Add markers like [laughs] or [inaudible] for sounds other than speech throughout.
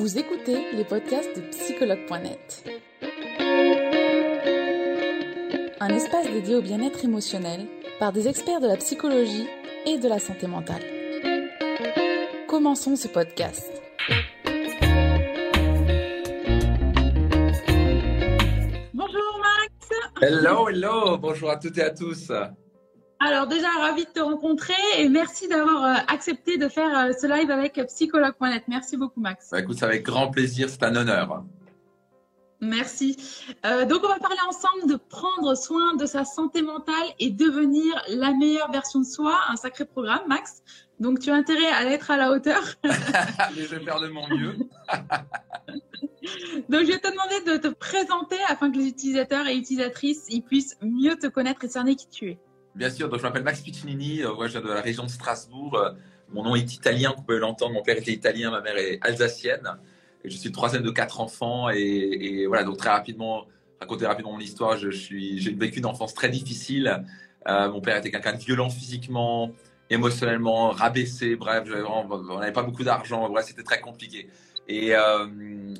Vous écoutez les podcasts de psychologue.net. Un espace dédié au bien-être émotionnel par des experts de la psychologie et de la santé mentale. Commençons ce podcast. Bonjour Max. Hello, hello, bonjour à toutes et à tous. Alors déjà, ravi de te rencontrer et merci d'avoir euh, accepté de faire euh, ce live avec psychologue.net. Merci beaucoup Max. Bah, écoute, c'est avec grand plaisir, c'est un honneur. Merci. Euh, donc on va parler ensemble de prendre soin de sa santé mentale et devenir la meilleure version de soi. Un sacré programme Max. Donc tu as intérêt à être à la hauteur. [laughs] Je vais faire de mon mieux. [laughs] Donc, je vais te demander de te présenter afin que les utilisateurs et utilisatrices ils puissent mieux te connaître et cerner qui tu es. Bien sûr, donc je m'appelle Max Piccinini, euh, je viens de la région de Strasbourg. Euh, Mon nom est italien, vous pouvez l'entendre. Mon père était italien, ma mère est alsacienne. Je suis le troisième de quatre enfants. Et, voilà, donc très rapidement, raconter rapidement mon histoire, j'ai vécu une enfance très difficile. Euh, mon père était quelqu'un de violent physiquement, émotionnellement, rabaissé. Bref, on n'avait pas beaucoup d'argent. Bref, c'était très compliqué. Et,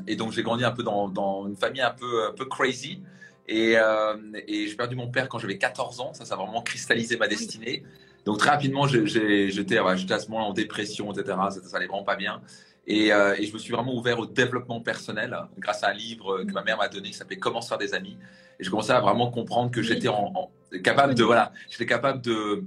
et donc j'ai grandi un peu dans, dans une famille un peu, un peu crazy. Et, euh, et j'ai perdu mon père quand j'avais 14 ans. Ça, ça a vraiment cristallisé ma destinée. Donc très rapidement, j'étais à ce moment-là en dépression, etc. Ça, ça allait vraiment pas bien. Et, euh, et je me suis vraiment ouvert au développement personnel grâce à un livre que ma mère m'a donné qui s'appelait Comment se faire des amis. Et je commençais à vraiment comprendre que j'étais en, en- capable de voilà, j'étais capable de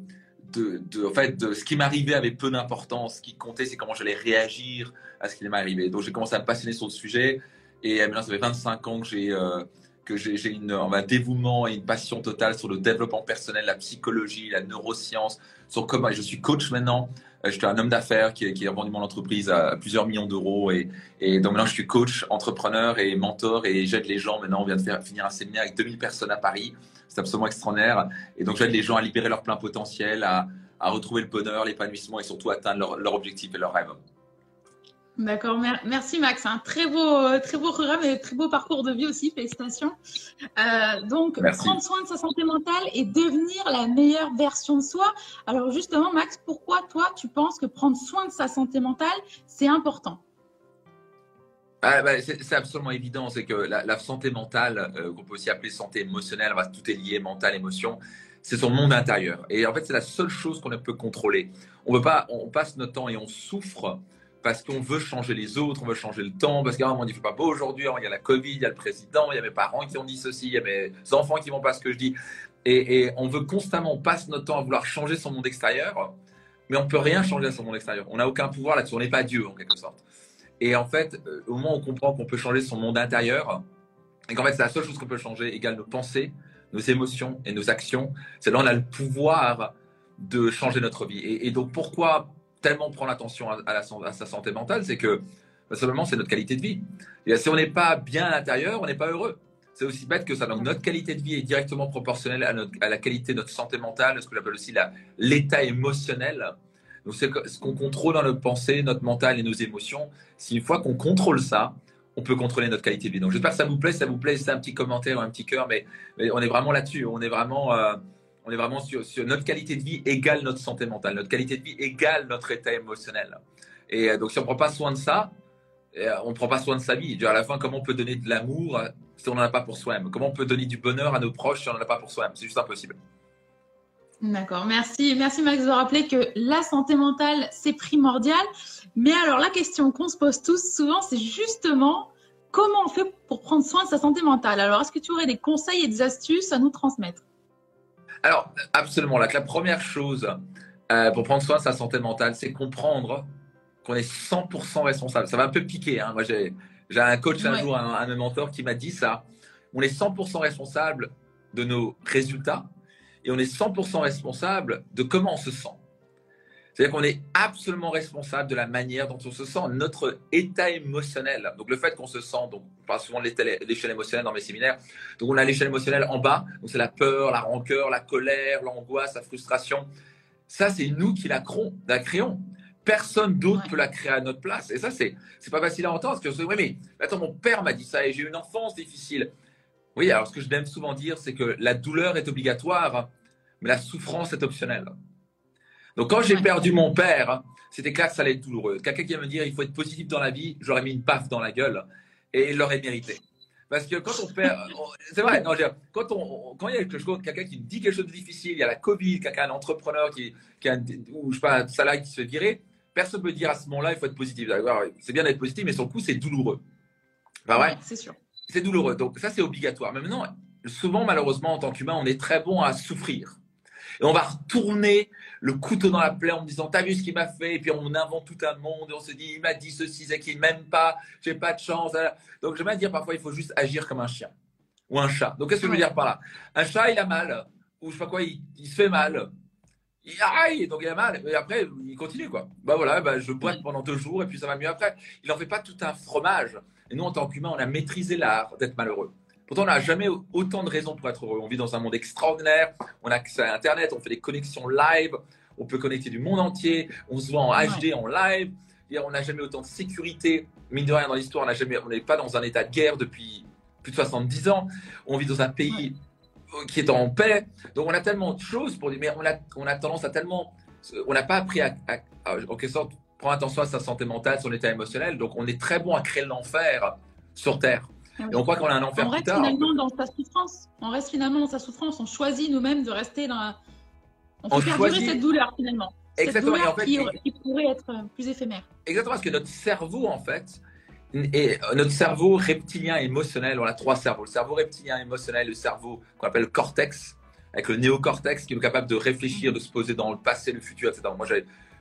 de, de- en fait, de, ce qui m'arrivait avait peu d'importance. Ce qui comptait, c'est comment j'allais réagir à ce qui m'arrivait. Donc, j'ai commencé à me passionner sur le sujet. Et euh, maintenant, ça fait 25 ans que j'ai euh, que j'ai un dévouement et une passion totale sur le développement personnel, la psychologie, la neuroscience, sur comment je suis coach maintenant. Euh, Je suis un homme d'affaires qui, qui a vendu mon entreprise à plusieurs millions d'euros et, donc maintenant je suis coach, entrepreneur et mentor et j'aide les gens. Maintenant, on vient de faire finir un séminaire avec 2000 personnes à Paris. C'est absolument extraordinaire. Et donc, j'aide les gens à libérer leur plein potentiel, à, retrouver le bonheur, l'épanouissement et surtout atteindre leur, leur objectif et leur rêve. D'accord, mer- merci Max. Un très beau, euh, très beau programme et très beau parcours de vie aussi. Félicitations. Euh, donc, Merci. prendre soin de sa santé mentale et devenir la meilleure version de soi. Alors justement, Max, pourquoi toi tu penses que prendre soin de sa santé mentale c'est important? Ah, bah, c'est absolument évident, c'est que la, la santé mentale, euh, qu'on peut aussi appeler santé émotionnelle, bah, tout est lié, mental, émotion, c'est son monde intérieur. Et en fait, c'est la seule chose qu'on ne peut contrôler. On veut pas, on passe notre temps et on souffre parce qu'on veut changer les autres, on veut changer le temps, parce qu'à un moment, il fait pas beau aujourd'hui, hein, il y a la Covid, il y a le président, il y a mes parents qui ont dit ceci, il y a mes enfants qui vont pas ce que je dis. Et, on veut constamment, on passe notre temps à vouloir changer son monde extérieur, mais on peut rien changer à son monde extérieur. On n'a aucun pouvoir là-dessus, on n'est pas Dieu en quelque sorte. Et en fait, euh, au moment où on comprend qu'on peut changer son monde intérieur, et qu'en fait, c'est la seule chose qu'on peut changer, égale nos pensées, nos émotions et nos actions, c'est là on a le pouvoir de changer notre vie. Et donc, pourquoi tellement prendre attention à, à la à sa santé mentale C'est que, bah, simplement, c'est notre qualité de vie. Et si on n'est pas bien à l'intérieur, on n'est pas heureux. C'est aussi bête que ça. Donc, notre qualité de vie est directement proportionnelle à, notre- la qualité de notre santé mentale, ce que j'appelle aussi l'état émotionnel. Donc, c'est ce qu'on contrôle dans notre pensée, notre mental et nos émotions. Si une fois qu'on contrôle ça, on peut contrôler notre qualité de vie. Donc, j'espère que ça vous plaît. Ça vous plaît, c'est un petit commentaire un petit cœur, mais, mais on est vraiment là-dessus. On est vraiment, euh, on est vraiment sur, notre qualité de vie égale notre santé mentale. Notre qualité de vie égale notre état émotionnel. Et euh, donc, si on ne prend pas soin de ça, euh, on ne prend pas soin de sa vie. À la fin, comment on peut donner de l'amour euh, si on n'en a pas pour soi-même? Comment on peut donner du bonheur à nos proches si on n'en a pas pour soi-même? C'est juste impossible. D'accord, merci. Merci Max de rappeler que la santé mentale, c'est primordial. Mais alors la question qu'on se pose tous souvent, c'est justement comment on fait pour prendre soin de sa santé mentale? Alors est-ce que tu aurais des conseils et des astuces à nous transmettre? Alors, absolument. Là, la première chose euh, pour prendre soin de sa santé mentale, c'est comprendre qu'on est 100% responsable. Ça va un peu piquer. Hein. Moi, j'ai j'ai un coach un jour, un, un mentors, qui m'a dit ça. On est 100% responsable de nos résultats et on est 100% responsable de comment on se sent. C'est-à-dire qu'on est absolument responsable de la manière dont on se sent, notre état émotionnel. Donc le fait qu'on se sent, on parle souvent de l'échelle émotionnelle dans mes séminaires. Donc on a l'échelle émotionnelle en bas, donc c'est la peur, la rancœur, la colère, l'angoisse, la frustration. Ça, c'est nous qui la, créons. La créons. Personne d'autre peut la créer à notre place. Et ça, c'est c'est pas facile à entendre. Parce que oui, mais attends, mon père m'a dit ça et j'ai eu une enfance difficile. Oui, alors ce que je l'aime souvent dire, c'est que la douleur est obligatoire, mais la souffrance est optionnelle. Donc, quand j'ai perdu mon père, c'était clair que ça allait être douloureux. Quelqu'un qui va me dire il faut être positif dans la vie, j'aurais mis une paf dans la gueule et il l'aurait mérité. Parce que quand on perd, [laughs] c'est vrai, non, quand, on, quand il y a quelqu'un qui me dit quelque chose de difficile, il y a la Covid, quelqu'un, un entrepreneur qui, qui a, ou je sais pas, un salarié qui se fait virer, personne ne peut dire à ce moment-là, il faut être positif. C'est bien d'être positif, mais sur le coup, c'est douloureux. Pas vrai? C'est sûr. C'est douloureux. Donc, ça, c'est obligatoire. Mais maintenant, souvent, malheureusement, en tant qu'humain, on est très bon à souffrir. Et on va retourner le couteau dans la plaie en me disant T'as vu ce qu'il m'a fait? Et puis on invente tout un monde et on se dit Il m'a dit ceci, c'est qu'il m'aime pas, j'ai pas de chance. Donc je vais dire parfois il faut juste agir comme un chien ou un chat. Donc qu'est-ce que je veux dire par là? Un chat, il a mal, ou je sais pas quoi, il, se fait mal. Il aïe, donc il a mal, et après il continue quoi. Bah voilà, bah, je boite pendant deux jours et puis ça va mieux après. Il n'en fait pas tout un fromage. Et nous, en tant qu'humains, on a maîtrisé l'art d'être malheureux. Pourtant, on n'a jamais autant de raisons pour être heureux. On vit dans un monde extraordinaire, on a accès à Internet, on fait des connexions live, on peut connecter du monde entier, on se voit en HD, en live. On n'a jamais autant de sécurité. Mine de rien, dans l'histoire, on n'est pas dans un état de guerre depuis plus de 70 ans. On vit dans un pays qui est en paix. Donc, on a tellement de choses pour dire, mais on a, on a tendance à tellement. On n'a pas appris à, en quelque sorte, prendre attention à sa santé mentale, son état émotionnel. Donc, on est très bon à créer l'enfer sur Terre. Ah et on croit qu'on a un enfer on reste finalement dans sa souffrance. On reste finalement dans sa souffrance. On choisit nous-mêmes de rester dans la... On fait perdurer cette douleur finalement. Exactement. Cette douleur qui, pourrait être plus éphémère. Exactement, parce que notre cerveau, en fait, et notre cerveau reptilien émotionnel, on a trois cerveaux. Le cerveau reptilien émotionnel, le cerveau qu'on appelle le cortex, avec le néocortex qui est capable de réfléchir, de se poser dans le passé, le futur, etc. Moi,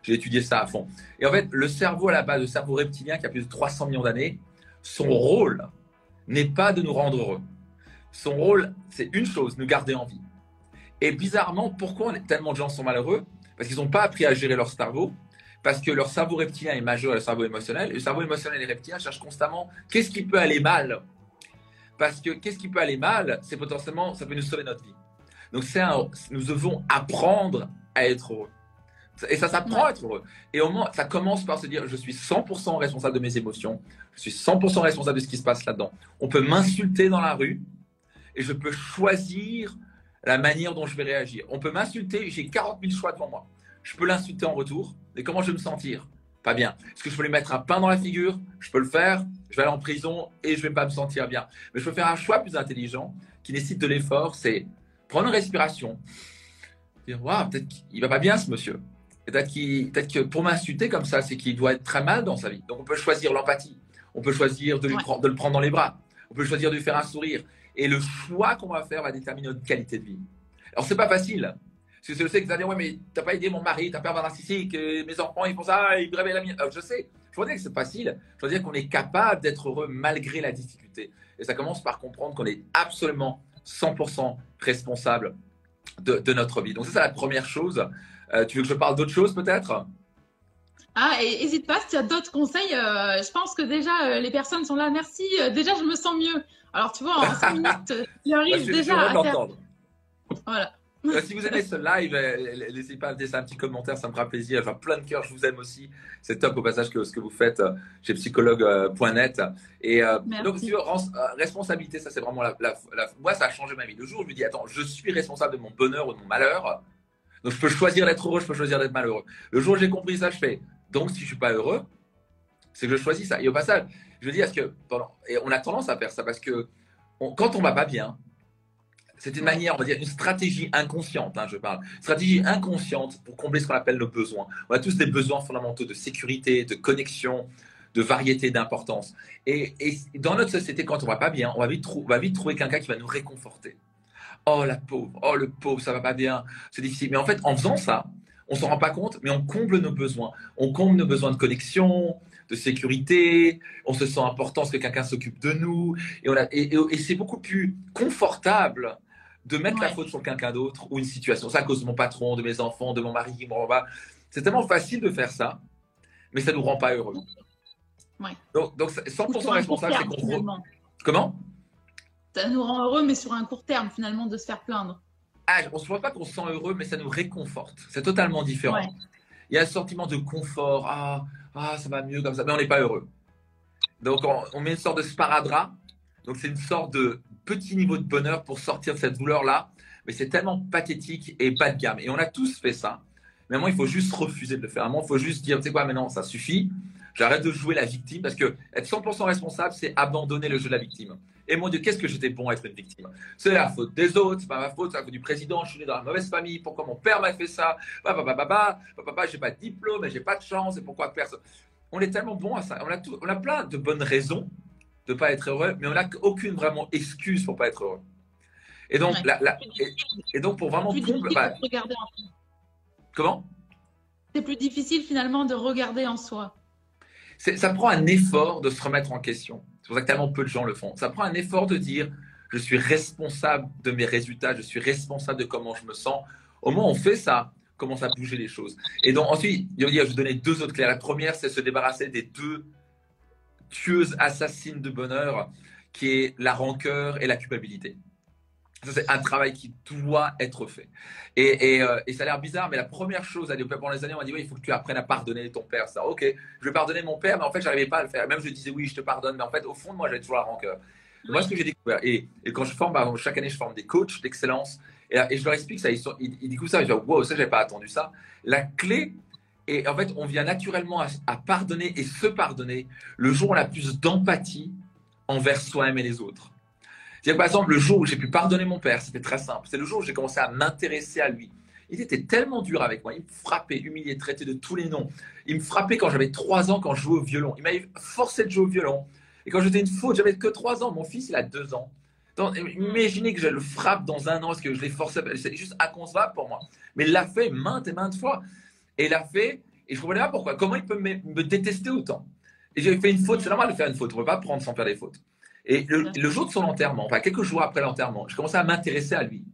j'ai étudié ça à fond. Et en fait, le cerveau à la base, le cerveau reptilien qui a plus de 300 millions d'années, son rôle, n'est pas de nous rendre heureux. Son rôle, c'est une chose, nous garder en vie. Et bizarrement, pourquoi tellement de gens sont malheureux? Parce qu'ils n'ont pas appris à gérer leur cerveau, parce que leur cerveau reptilien est majeur à le cerveau émotionnel. Et le cerveau émotionnel et reptilien cherchent constamment qu'est-ce qui peut aller mal. Parce que qu'est-ce qui peut aller mal, c'est potentiellement, ça peut nous sauver notre vie. Donc, c'est nous devons apprendre à être heureux. Et ça s'apprend à être heureux. Et au moins, ça commence par se dire je suis 100% responsable de mes émotions, je suis 100% responsable de ce qui se passe là-dedans. On peut m'insulter dans la rue et je peux choisir la manière dont je vais réagir. On peut m'insulter, j'ai 40 000 choix devant moi. Je peux l'insulter en retour. Et comment je vais me sentir? Pas bien. Est-ce que je peux lui mettre un pain dans la figure? Je peux le faire. Je vais aller en prison et je vais pas me sentir bien. Mais je peux faire un choix plus intelligent qui nécessite de l'effort. C'est prendre une respiration. Dire, waouh, peut-être qu'il va pas bien ce monsieur. Peut-être que pour m'insulter comme ça, c'est qu'il doit être très mal dans sa vie. Donc on peut choisir l'empathie. On peut choisir de, lui de le prendre dans les bras. On peut choisir de lui faire un sourire. Et le choix qu'on va faire va déterminer notre qualité de vie. Alors c'est pas facile. Parce que je sais que vous allez dire, ouais, mais t'as pas aidé mon mari, t'as peur d'un narcissique, mes enfants, ils font ça, ils réveillent la mienne. Alors, je sais, je veux dire que c'est facile. Je veux dire qu'on est capable d'être heureux malgré la difficulté. Et ça commence par comprendre qu'on est absolument 100% responsable de, de, notre vie. Donc ça, c'est la première chose. Euh, tu veux que je parle d'autre chose peut-être? Ah, et n'hésite pas, si tu as d'autres conseils, euh, je pense que déjà, euh, les personnes sont là. Merci, déjà, je me sens mieux. Alors, tu vois, en 5 [laughs] minutes, j'arrive déjà à faire... Voilà. si vous aimez ce live, n'hésitez pas à laisser un petit commentaire, ça me fera plaisir. Enfin, plein de cœur, je vous aime aussi. C'est top au passage que ce que vous faites chez psychologue.net. Et donc, si responsabilité, ça c'est vraiment la, Moi, ça a changé ma vie. Le jour où je me dis, attends, je suis responsable de mon bonheur ou de mon malheur, donc, je peux choisir d'être heureux, je peux choisir d'être malheureux. Le jour où j'ai compris ça, je fais. Donc, si je suis pas heureux, c'est que je choisis ça. Et au passage, je dis, est-ce que. Et on a tendance à faire ça parce que quand on va pas bien, c'est une manière, on va dire, une stratégie inconsciente, hein, je parle. Stratégie inconsciente pour combler ce qu'on appelle nos besoins. On a tous des besoins fondamentaux de sécurité, de connexion, de variété, d'importance. Et, dans notre société, quand on va pas bien, on va vite trouver quelqu'un qui va nous réconforter. Oh la pauvre, oh le pauvre, ça va pas bien, c'est difficile. Mais en fait, en faisant ça, on s'en rend pas compte, mais on comble nos besoins. On comble nos besoins de connexion, de sécurité, on se sent important parce que quelqu'un s'occupe de nous, et, on et, c'est beaucoup plus confortable de mettre la faute sur quelqu'un d'autre ou une situation. Ça à cause de mon patron, de mes enfants, de mon mari, mon C'est tellement facile de faire ça, mais ça nous rend pas heureux. Donc, donc 100% responsable, c'est qu'on... Comment? Ça nous rend heureux, mais sur un court terme, finalement, de se faire plaindre. Ah, on ne se voit pas qu'on se sent heureux, mais ça nous réconforte. C'est totalement différent. Il y a un sentiment de confort. Ah, ah, ça va mieux comme ça, mais on n'est pas heureux. Donc, on, met une sorte de sparadrap. Donc, c'est une sorte de petit niveau de bonheur pour sortir de cette douleur-là. Mais c'est tellement pathétique et pas de gamme. Et on a tous fait ça. Mais moi, il faut juste refuser de le faire. À un moment, il faut juste dire, tu sais quoi, maintenant, ça suffit. J'arrête de jouer la victime parce que être 100% responsable, c'est abandonner le jeu de la victime. Et mon Dieu, qu'est-ce que j'étais bon à être une victime? C'est la faute des autres, c'est pas ma faute, c'est la faute du président, je suis né dans la mauvaise famille, pourquoi mon père m'a fait ça? Papa, papa, papa, papa, j'ai pas de diplôme, j'ai pas de chance, et pourquoi personne? On est tellement bon à ça. On a, tout, on a plein de bonnes raisons de pas être heureux, mais on n'a aucune vraiment excuse pour pas être heureux. Et donc, et, donc pour vraiment bah, comment? C'est plus difficile finalement de regarder en soi. Ça prend un effort de se remettre en question. C'est pour ça que tellement peu de gens le font. Ça prend un effort de dire je suis responsable de mes résultats, je suis responsable de comment je me sens. Au où on fait ça, commence à bouger les choses. Et donc ensuite, je vais donner deux autres clés. La première, c'est se débarrasser des deux tueuses assassines de bonheur, qui est la rancœur et la culpabilité. C'est un travail qui doit être fait. Euh, et ça a l'air bizarre, mais la première chose pendant les années, on m'a dit oui, il faut que tu apprennes à pardonner ton père. Ça, ok, je vais pardonner mon père, mais en fait, j'arrivais pas à le faire. Même je disais oui, je te pardonne, mais en fait, au fond de moi, j'avais toujours la rancœur. Moi, ce que j'ai découvert, et, quand je forme, chaque année, je forme des coachs d'excellence, et, je leur explique ça, ils, sont, ils, ça, ils disent wow, ça, j'avais pas attendu ça. La clé, et en fait, on vient naturellement à pardonner et se pardonner le jour où on a plus d'empathie envers soi-même et les autres par exemple, le jour où j'ai pu pardonner mon père, c'était très simple. C'est le jour où j'ai commencé à m'intéresser à lui. Il était tellement dur avec moi. Il me frappait, humiliait, traitait de tous les noms. Il me frappait quand j'avais 3 ans, quand je jouais au violon. Il m'avait forcé de jouer au violon. Et quand j'étais une faute, j'avais que 3 ans. Mon fils, il a 2 ans. Imaginez que je le frappe dans un an, parce que je l'ai forcé? C'est juste inconcevable pour moi. Mais il l'a fait maintes et maintes fois. Et il l'a fait, et je ne comprenais pas pourquoi. Comment il peut me, me détester autant? Et j'ai fait une faute. C'est normal de faire une faute. On ne peut pas prendre sans faire des fautes. Et le, jour de son enterrement, enfin quelques jours après l'enterrement, je commençais à m'intéresser à lui.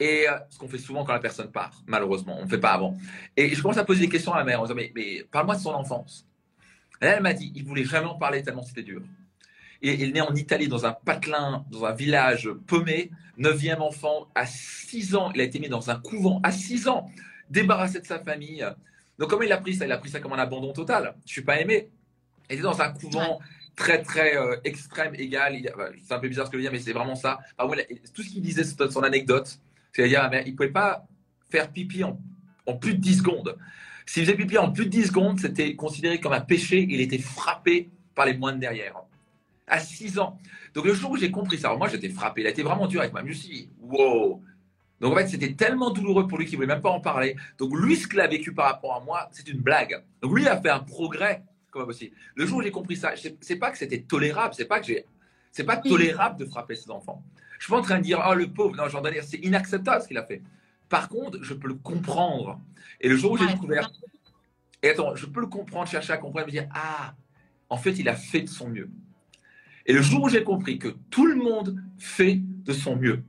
Et euh, ce qu'on fait souvent quand la personne part, malheureusement, on ne fait pas avant. Et je commence à poser des questions à la mère en disant Mais, mais parle-moi de son enfance. Et elle m'a dit Il voulait jamais en parler tellement c'était dur. Et il est né en Italie dans un patelin, dans un village paumé, neuvième enfant, à 6 ans, il a été mis dans un couvent à 6 ans, débarrassé de sa famille. Donc comment il a pris ça? Il a pris ça comme un abandon total. Je suis pas aimé. Il était dans un couvent très très euh, extrême, égal. C'est un peu bizarre ce que je veux dire, mais c'est vraiment ça. tout ce qu'il disait, son anecdote. C'est-à-dire, il ne pouvait pas faire pipi en, plus de 10 secondes. S'il faisait pipi en plus de 10 secondes, c'était considéré comme un péché. Il était frappé par les moines derrière. À 6 ans. Donc le jour où j'ai compris ça, moi j'étais frappé. Il a été vraiment dur avec moi. Je me suis dit, wow. Donc en fait, c'était tellement douloureux pour lui qu'il ne voulait même pas en parler. Donc lui, ce qu'il a vécu par rapport à moi, c'est une blague. Donc lui, il a fait un progrès Le jour où j'ai compris ça, c'est pas que c'était tolérable, c'est pas que j'ai, c'est pas tolérable de frapper ses enfants. Je suis pas en train de dire, oh le pauvre, non, j'en dire, c'est inacceptable ce qu'il a fait. Par contre, je peux le comprendre. Et le jour où j'ai découvert, et attends, je peux le comprendre, chercher à comprendre, me dire, ah, en fait, il a fait de son mieux. Et le jour où j'ai compris que tout le monde fait de son mieux,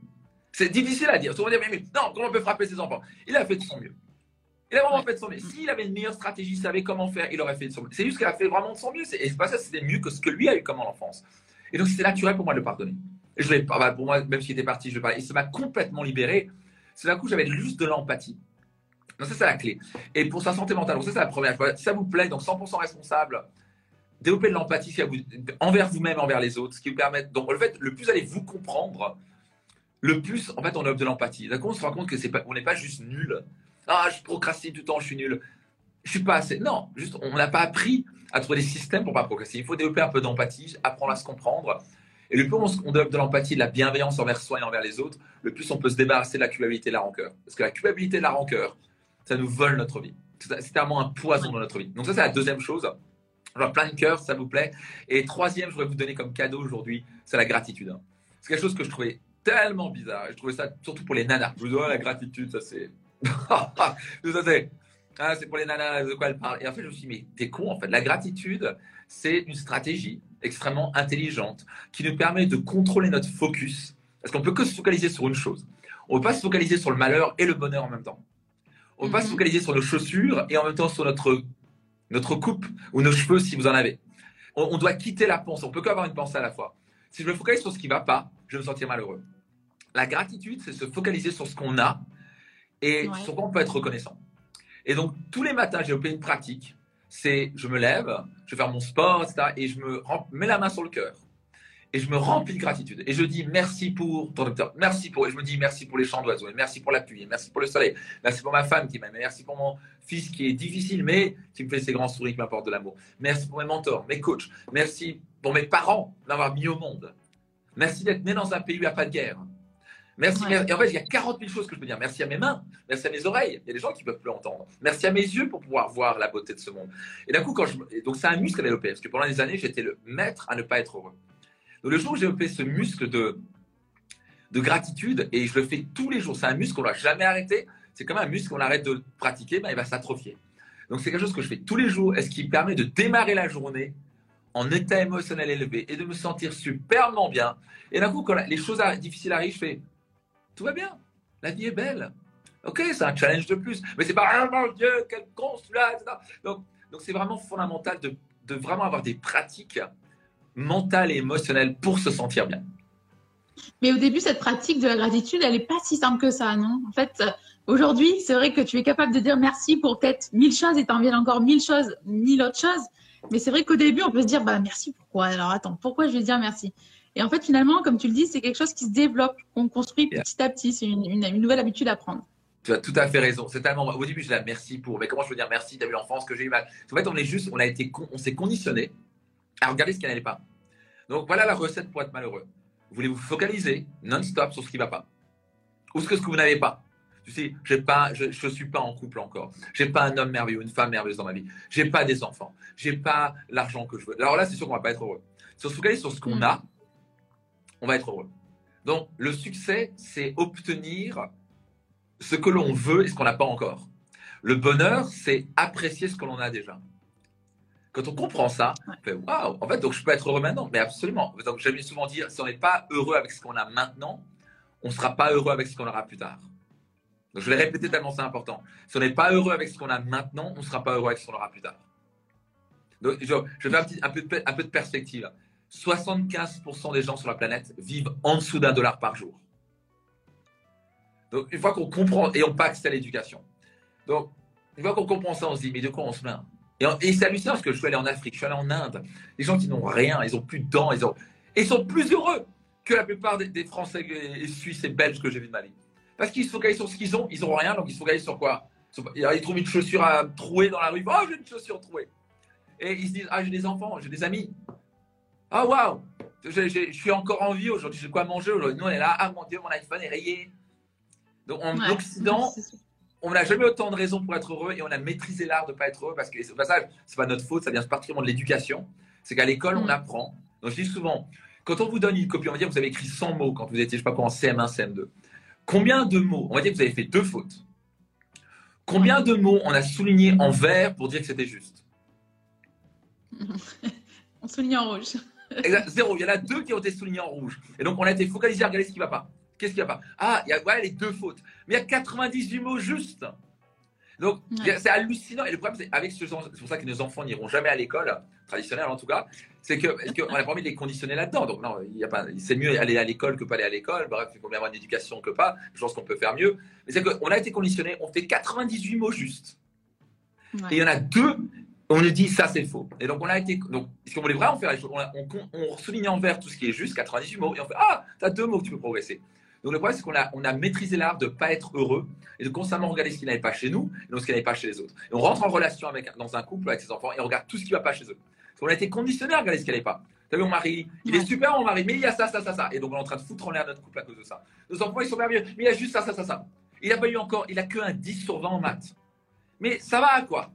c'est difficile à dire. Tout le monde dit, mais non, comment on peut frapper ses enfants? Il a fait de son mieux. Il a vraiment fait de son mieux. S'il avait une meilleure stratégie, il savait comment faire, il aurait fait de son mieux. C'est juste qu'il a fait vraiment de son mieux. Et c'est pas ça, c'était mieux que ce que lui a eu comme enfance. Et donc, c'était naturel pour moi de le pardonner. Et je l'ai pas, bah, pour moi, même s'il était parti, je le Et ça m'a complètement libéré. C'est d'un coup, j'avais juste de l'empathie. Donc, ça, c'est la clé. Et pour sa santé mentale, donc ça, c'est la première fois. Si ça vous plaît, donc 100% responsable, développer de l'empathie envers vous-même, envers les autres, ce qui vous permet. Donc, le fait, le plus allez vous comprendre, le plus, en fait, on a de l'empathie. D'un coup, on se rend compte que c'est pas, on n'est pas juste nul ah, je procrastine tout le temps, je suis nul. Je suis pas assez. Non, juste, on n'a pas appris à trouver des systèmes pour pas procrastiner. Il faut développer un peu d'empathie, apprendre à se comprendre. Et le plus on, développe de l'empathie, de la bienveillance envers soi et envers les autres, le plus on peut se débarrasser de la culpabilité et de la rancœur. Parce que la culpabilité et la rancœur, ça nous vole notre vie. C'est vraiment un poison dans notre vie. Donc ça, c'est la deuxième chose. Plein de cœur, ça vous plaît. Et troisième, je voudrais vous donner comme cadeau aujourd'hui, c'est la gratitude. C'est quelque chose que je trouvais tellement bizarre. je trouvais ça surtout pour les nanas. Je vous dis, la gratitude, ça c'est [laughs] ah, c'est pour les nanas, de quoi elle parle. Et en fait, je me suis dit, mais t'es con, en fait. La gratitude, c'est une stratégie extrêmement intelligente qui nous permet de contrôler notre focus. Parce qu'on peut que se focaliser sur une chose. On ne peut pas se focaliser sur le malheur et le bonheur en même temps. On ne peut pas se mhm. focaliser sur nos chaussures et en même temps sur notre, notre coupe ou nos cheveux si vous en avez. On, doit quitter la pensée. On peut qu'avoir une pensée à la fois. Si je me focalise sur ce qui ne va pas, je vais me sentir malheureux. La gratitude, c'est se focaliser sur ce qu'on a et sur quoi on peut être reconnaissant. Et donc, tous les matins, j'ai opéré une pratique. C'est, je me lève, je vais faire mon sport, etc. Et je me mets la main sur le cœur. et je me remplis de gratitude. Et je dis merci pour ton docteur, merci pour, et je me dis merci pour les chants d'oiseaux, merci pour la pluie, merci pour le soleil, merci pour ma femme qui m'aime, merci pour mon fils qui est difficile, mais qui me fait ses grands sourires, qui m'apporte de l'amour. Merci pour mes mentors, mes coachs, merci pour mes parents d'avoir mis au monde. Merci d'être né dans un pays où il n'y a pas de guerre. Merci, en fait, il y a 40 000 choses que je peux dire. Merci à mes mains, merci à mes oreilles. Il y a des gens qui ne peuvent plus entendre. Merci à mes yeux pour pouvoir voir la beauté de ce monde. Et d'un coup, quand je... donc c'est un muscle à développer, parce que pendant des années, j'étais le maître à ne pas être heureux. Donc le jour où j'ai développé ce muscle de, de gratitude, et je le fais tous les jours, c'est un muscle qu'on ne va jamais arrêter, c'est comme un muscle qu'on arrête de pratiquer, ben, il va s'atrophier. Donc c'est quelque chose que je fais tous les jours, et ce qui permet de démarrer la journée en état émotionnel élevé et de me sentir superbement bien. Et d'un coup, quand les choses difficiles arrivent, je fais tout va bien, la vie est belle. Ok, c'est un challenge de plus, mais c'est pas ah mon Dieu, quel con celui-là, Donc, donc c'est vraiment fondamental de, de vraiment avoir des pratiques mentale et émotionnelle pour se sentir bien. Mais au début, cette pratique de la gratitude, elle n'est pas si simple que ça, non? En fait, aujourd'hui, c'est vrai que tu es capable de dire merci pour peut-être mille choses et t'en viens encore mille choses, mille autres choses. Mais c'est vrai qu'au début, on peut se dire, bah merci, pourquoi? Alors attends, pourquoi je vais dire merci? Et en fait, finalement, comme tu le dis, c'est quelque chose qui se développe, qu'on construit petit à petit. C'est une, une, nouvelle habitude à prendre. Tu as tout à fait raison. C'est tellement. Au début, je dis merci pour. Mais comment je veux dire merci? T'as vu l'enfance que j'ai eu mal. En fait, on est juste, on a été, on s'est conditionné à regarder ce qui n'allait pas. Donc voilà la recette pour être malheureux. Vous voulez vous focaliser non-stop sur ce qui ne va pas ou ce que, ce que vous n'avez pas. Tu sais, pas, je ne suis pas en couple encore. J'ai pas un homme merveilleux, une femme merveilleuse dans ma vie. J'ai pas des enfants. J'ai pas l'argent que je veux. Alors là, c'est sûr qu'on va pas être heureux. Si on se focalise sur ce qu'on mm. a, on va être heureux. Donc le succès, c'est obtenir ce que l'on veut et ce qu'on n'a pas encore. Le bonheur, c'est apprécier ce que l'on a déjà. Quand on comprend ça, on fait waouh, en fait, donc je peux être heureux maintenant. Mais absolument. Donc j'aime souvent dire si on n'est pas heureux avec ce qu'on a maintenant, on ne sera pas heureux avec ce qu'on aura plus tard. Je vais répéter tellement c'est important. Si on n'est pas heureux avec ce qu'on a maintenant, on ne sera pas heureux avec ce qu'on aura plus tard. Donc je, je fais un peu de perspective. 75% des gens sur la planète vivent en dessous d'un dollar par jour. Donc une fois qu'on comprend, et on accès à l'éducation. Donc une fois qu'on comprend ça, on se dit, mais de quoi on se met et, c'est hallucinant parce que je suis allé en Afrique, je suis allé en Inde. Les gens qui n'ont rien, ils ont plus de dents, ils, ont... ils sont plus heureux que la plupart des, Français et Suisses et Belges que j'ai vu de ma vie. Parce qu'ils se focalisent sur ce qu'ils ont, ils n'ont rien, donc ils se focalisent sur quoi? Ils trouvent une chaussure à trouer dans la rue. Oh, j'ai une chaussure trouée. Et ils se disent Ah, j'ai des enfants, j'ai des amis. Ah, waouh Je suis encore en vie aujourd'hui, j'ai quoi manger aujourd'hui. Nous, on est là. Ah, mon Dieu, mon iPhone est rayé. Donc, en Occident, [laughs] on n'a jamais autant de raisons pour être heureux et on a maîtrisé l'art de ne pas être heureux parce que au passage, c'est pas notre faute, ça vient particulièrement de l'éducation. C'est qu'à l'école, on mm. apprend. Donc, je dis souvent, quand on vous donne une copie, on va dire que vous avez écrit 100 mots quand vous étiez, je sais pas quoi, en CM1, CM2. Combien de mots On va dire que vous avez fait deux fautes. Combien de mots on a souligné en vert pour dire que c'était juste? [laughs] On souligne en rouge. Zéro. Il y en a deux qui ont été soulignés en rouge. Et donc, on a été focalisé à regarder ce qui ne va pas. Qu'est-ce qu'il n'y a pas? Ah, il y a les deux fautes. Mais il y a 98 mots justes. Donc, c'est hallucinant. Et le problème, c'est avec ce c'est pour ça que nos enfants n'iront jamais à l'école, traditionnelle en tout cas, c'est qu'on a pas envie de les conditionner là-dedans. Donc, non, il y a pas, c'est mieux aller à l'école que pas aller à l'école. Bref, il faut bien avoir une éducation que pas. Je pense qu'on peut faire mieux. Mais c'est qu'on a été conditionné, on fait 98 mots justes. Et il y en a deux, on nous dit ça, c'est faux. Et donc, on a été. Donc, si on voulait vraiment faire les choses, on, on, souligne en vert tout ce qui est juste, 98 mots, et on fait Ah, tu as deux mots que tu peux progresser. Donc le problème, c'est qu'on a, on a maîtrisé l'art de ne pas être heureux et de constamment regarder ce qui n'allait pas chez nous et ce qui n'allait pas chez les autres. Et on rentre en relation avec, dans un couple avec ses enfants et on regarde tout ce qui ne va pas chez eux. Parce qu'on a été conditionné à regarder ce qui n'allait pas. Tu as vu mon mari, il est super mon mari, mais il y a ça, ça, ça, ça. Et donc on est en train de foutre en l'air notre couple à cause de ça. Nos enfants, ils sont merveilleux, mais il y a juste ça, ça, ça, ça. Il n'a pas eu encore, il a que un 10 sur 20 en maths. Mais ça va à quoi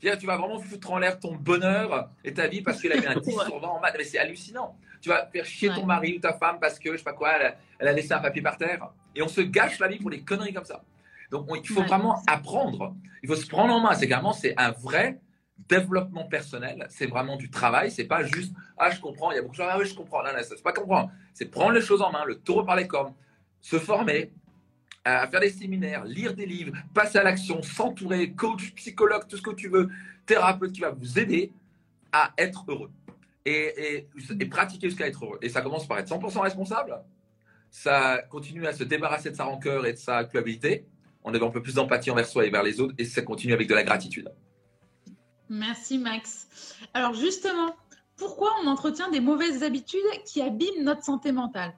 tu vas vraiment foutre en l'air ton bonheur et ta vie parce qu'il a eu un 10 sur 20 en maths. Mais c'est hallucinant. Tu vas faire chier ton mari ou ta femme parce que, je sais pas quoi, elle a, laissé un papier par terre. Et on se gâche la vie pour des conneries comme ça. Donc, il faut vraiment apprendre. Il faut se prendre en main. C'est vraiment, c'est un vrai développement personnel. C'est vraiment du travail. C'est pas juste, ah, je comprends. Il y a beaucoup de choses, ah oui, je comprends. Non, non, c'est pas comprendre. C'est prendre les choses en main, le taureau par les cornes, se former, à faire des séminaires, lire des livres, passer à l'action, s'entourer, coach, psychologue, tout ce que tu veux, thérapeute qui va vous aider à être heureux et, et, pratiquer jusqu'à être heureux. Et ça commence par être 100% responsable, ça continue à se débarrasser de sa rancœur et de sa culpabilité, en ayant un peu plus d'empathie envers soi et vers les autres, et ça continue avec de la gratitude. Merci Max. Alors justement, pourquoi on entretient des mauvaises habitudes qui abîment notre santé mentale?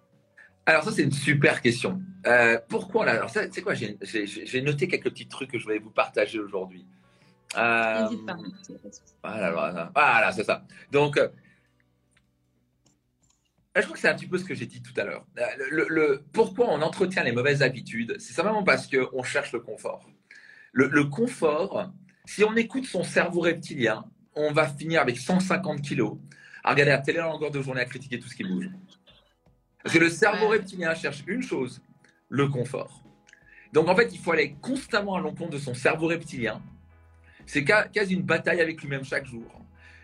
Alors ça, c'est une super question. Euh, pourquoi là? Alors c'est quoi? J'ai noté quelques petits trucs que je voulais vous partager aujourd'hui. Euh, voilà, voilà, voilà c'est ça. Donc, euh, je crois que c'est un petit peu ce que j'ai dit tout à l'heure. Le, pourquoi on entretient les mauvaises habitudes C'est simplement parce qu'on cherche le confort. Le, confort, si on écoute son cerveau reptilien, on va finir avec 150 kilos à regarder la télé en longueur de journée à critiquer tout ce qui bouge. Parce que le cerveau reptilien cherche une chose, le confort. Donc en fait, il faut aller constamment à l'encontre de son cerveau reptilien. C'est quasi une bataille avec lui-même chaque jour.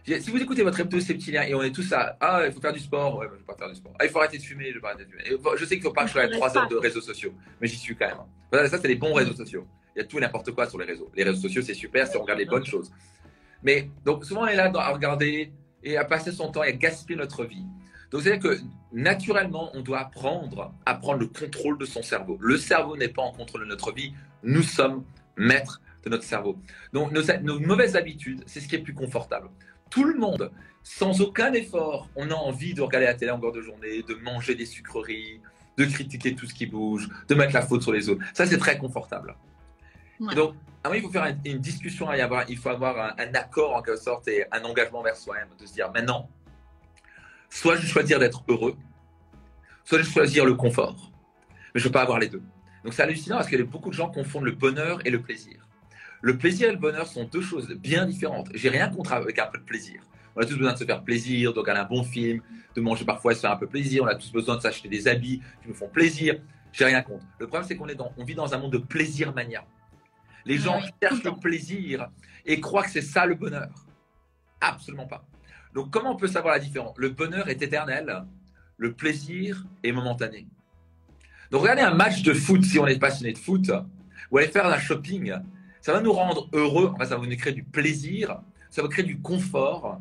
Si vous écoutez votre hebdo septilien et on est tous à Ah, il faut faire du sport, ouais, je ne vais pas faire du sport. Ah, il faut arrêter de fumer, je vais pas arrêter de fumer. je sais qu'il faut pas que je sois à 3 heures de réseaux sociaux, mais j'y suis quand même. Voilà, ça, c'est les bons réseaux sociaux. Il y a tout et n'importe quoi sur les réseaux. Les réseaux sociaux, c'est super si on regarde les bonnes choses. Mais donc, souvent, on est là à regarder et à passer son temps et à gaspiller notre vie. Donc, c'est-à-dire que naturellement, on doit apprendre à prendre le contrôle de son cerveau. Le cerveau n'est pas en contrôle de notre vie. Nous sommes maîtres de notre cerveau. Donc, nos, nos mauvaises habitudes, c'est ce qui est plus confortable tout le monde, sans aucun effort, on a envie de regarder la télé en de journée, de manger des sucreries, de critiquer tout ce qui bouge, de mettre la faute sur les autres. Ça, c'est très confortable. Donc, il faut faire une, discussion, il faut avoir un, accord en quelque sorte et un engagement vers soi-même, de se dire maintenant, soit je choisir d'être heureux, soit je choisir le confort. Mais je ne peux pas avoir les deux. Donc c'est hallucinant parce que beaucoup de gens confondent le bonheur et le plaisir. Le plaisir et le bonheur sont deux choses bien différentes. J'ai rien contre avec un peu de plaisir. On a tous besoin de se faire plaisir, de regarder un bon film, de manger parfois et se faire un peu plaisir. On a tous besoin de s'acheter des habits qui nous font plaisir. J'ai rien contre. Le problème, c'est qu'on est dans, on vit dans un monde de plaisir mania. Les gens cherchent le plaisir et croient que c'est ça le bonheur. Absolument pas. Donc, comment on peut savoir la différence? Le bonheur est éternel, le plaisir est momentané. Donc, regardez un match de foot si on est passionné de foot, ou aller faire un shopping ça va nous rendre heureux, ça va nous créer du plaisir, ça va créer du confort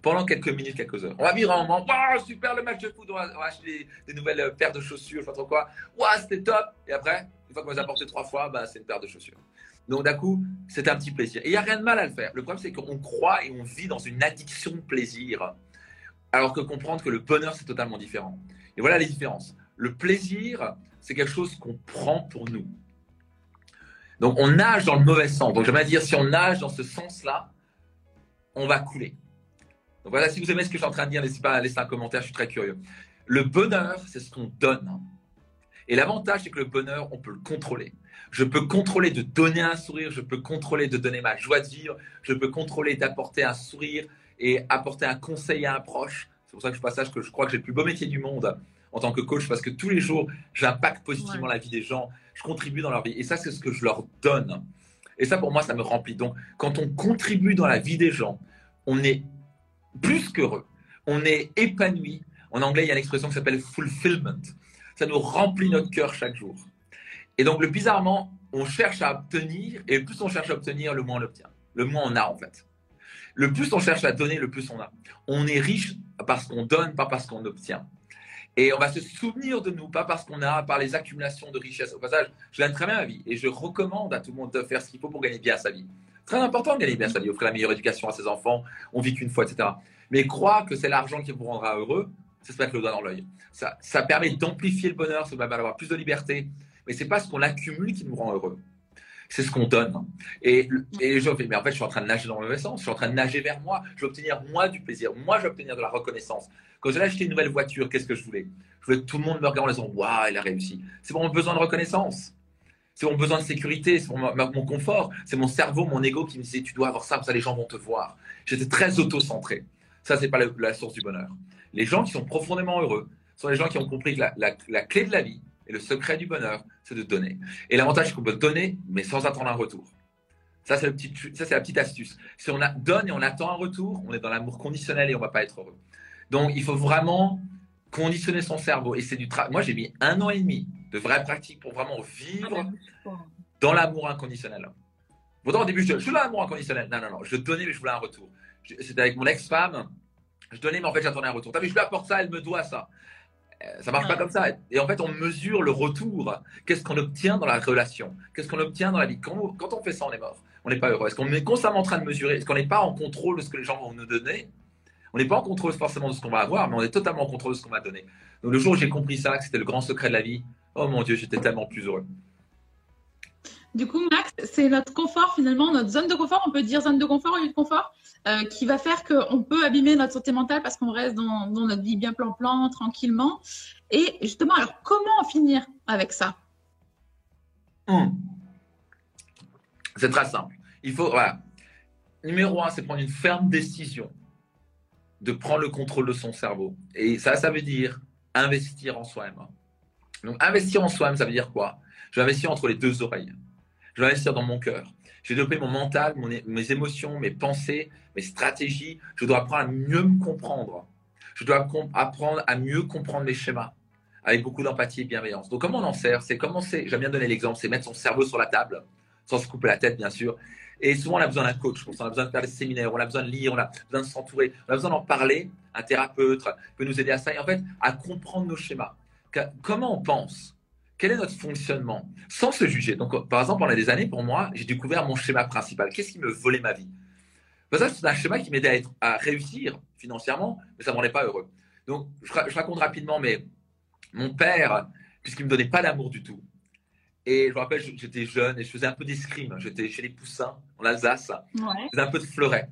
pendant quelques minutes, quelques heures. On va vivre un moment, waouh, super le match de foot, on va, acheter des, nouvelles euh, paires de chaussures, je sais pas trop quoi, waouh, c'était top. Et après, une fois qu'on les a portées trois fois, bah, c'est une paire de chaussures. Donc d'un coup, c'est un petit plaisir. Et il n'y a rien de mal à le faire. Le problème, c'est qu'on croit et on vit dans une addiction de plaisir, alors que comprendre que le bonheur, c'est totalement différent. Et voilà les différences. Le plaisir, c'est quelque chose qu'on prend pour nous. Donc on nage dans le mauvais sens. Donc j'aimerais dire, si on nage dans ce sens-là, on va couler. Donc voilà, si vous aimez ce que je suis en train de dire, n'hésitez pas à laisser un commentaire, je suis très curieux. Le bonheur, c'est ce qu'on donne. Et l'avantage, c'est que le bonheur, on peut le contrôler. Je peux contrôler de donner un sourire, je peux contrôler de donner ma joie de vivre, je peux contrôler d'apporter un sourire et apporter un conseil à un proche. C'est pour ça que je passe que je crois que j'ai le plus beau métier du monde en tant que coach parce que tous les jours, j'impacte positivement la vie des gens, je contribue dans leur vie. Et ça, c'est ce que je leur donne. Et ça, pour moi, ça me remplit. Donc, quand on contribue dans la vie des gens, on est plus qu'heureux, on est épanoui. En anglais, il y a une expression qui s'appelle fulfillment. Ça nous remplit notre cœur chaque jour. Et donc, le bizarrement, on cherche à obtenir, et plus on cherche à obtenir, le moins on l'obtient. Le moins on a, en fait. Le plus on cherche à donner, le plus on a. On est riche parce qu'on donne, pas parce qu'on obtient. Et on va se souvenir de nous, pas parce qu'on a, par les accumulations de richesses. Au passage, je gagne très bien ma vie et je recommande à tout le monde de faire ce qu'il faut pour gagner bien sa vie. Très important de gagner bien sa vie, offrir la meilleure éducation à ses enfants, on vit qu'une fois, etc. Mais croire que c'est l'argent qui vous rendra heureux, c'est se mettre le doigt dans l'œil. Ça, ça permet d'amplifier le bonheur, ça permet d'avoir plus de liberté, mais c'est pas ce qu'on accumule qui nous rend heureux c'est ce qu'on donne. Et, et je mais en fait, je suis en train de nager dans le mauvais sens. Je suis en train de nager vers moi. Je vais obtenir moi du plaisir. Moi, je vais obtenir de la reconnaissance. Quand j'ai acheté une nouvelle voiture, qu'est-ce que je voulais? Je voulais que tout le monde me regarde en disant Waouh, elle a réussi. C'est mon besoin de reconnaissance. C'est mon besoin de sécurité, c'est mon, mon, confort, c'est mon cerveau, mon ego qui me disait tu dois avoir ça, ça les gens vont te voir. J'étais très auto-centré. Ça, c'est pas la, source du bonheur. Les gens qui sont profondément heureux sont les gens qui ont compris que la clé de la vie, et le secret du bonheur, c'est de donner. Et l'avantage, c'est qu'on peut donner, mais sans attendre un retour. Ça, c'est, ça, c'est la petite astuce. Si on a, donne et on attend un retour, on est dans l'amour conditionnel et on va pas être heureux. Donc, il faut vraiment conditionner son cerveau. Et c'est du travail. Moi, j'ai mis un an et demi de vraies pratiques pour vraiment vivre dans l'amour inconditionnel. Pourtant, au début, je, je suis dans l'amour inconditionnel. Non, non, non. Je donnais, mais je voulais un retour. C'était avec mon ex-femme. Je donnais, mais en fait, j'attendais un retour. T'as vu, je lui apporte ça, elle me doit ça. Ça marche pas comme ça. Et en fait, on mesure le retour. Qu'est-ce qu'on obtient dans la relation? Qu'est-ce qu'on obtient dans la vie? Quand, on fait ça, on est mort. On n'est pas heureux. Est-ce qu'on est constamment en train de mesurer? Est-ce qu'on n'est pas en contrôle de ce que les gens vont nous donner? On n'est pas en contrôle forcément de ce qu'on va avoir, mais on est totalement en contrôle de ce qu'on va donner. Donc le jour où j'ai compris ça, que c'était le grand secret de la vie, oh mon Dieu, j'étais tellement plus heureux. Du coup, Max, c'est notre confort finalement, notre zone de confort, on peut dire zone de confort ou lieu de confort, euh, qui va faire qu'on peut abîmer notre santé mentale parce qu'on reste dans, notre vie bien plan-plan, tranquillement. Et justement, alors comment en finir avec ça? Hmm. C'est très simple. Il faut, voilà. Numéro un, c'est prendre une ferme décision de prendre le contrôle de son cerveau. Et ça, ça veut dire investir en soi-même. Donc, investir en soi-même, ça veut dire quoi? Je vais investir entre les deux oreilles. Je vais investir dans mon cœur. Je vais développer mon mental, mes émotions, mes pensées, mes stratégies. Je dois apprendre à mieux me comprendre. Je dois apprendre à mieux comprendre mes schémas avec beaucoup d'empathie et bienveillance. Donc, comment on en sert C'est commencer, j'aime bien donner l'exemple, c'est mettre son cerveau sur la table, sans se couper la tête, bien sûr. Et souvent, on a besoin d'un coach On a besoin de faire des séminaires, on a besoin de lire, on a besoin de s'entourer, on a besoin d'en parler. Un thérapeute peut nous aider à ça et en fait, à comprendre nos schémas. Comment on pense quel est notre fonctionnement sans se juger? Donc, par exemple, pendant des années, pour moi, j'ai découvert mon schéma principal. Qu'est-ce qui me volait ma vie? Ça, c'est un schéma qui m'aidait à, être, à réussir financièrement, mais ça ne me rendait pas heureux. Donc, je, raconte rapidement, mais mon père, puisqu'il ne me donnait pas d'amour du tout, et je me rappelle, j'étais jeune et je faisais un peu d'escrime. J'étais chez les Poussins, en Alsace. Je faisais un peu de fleuret.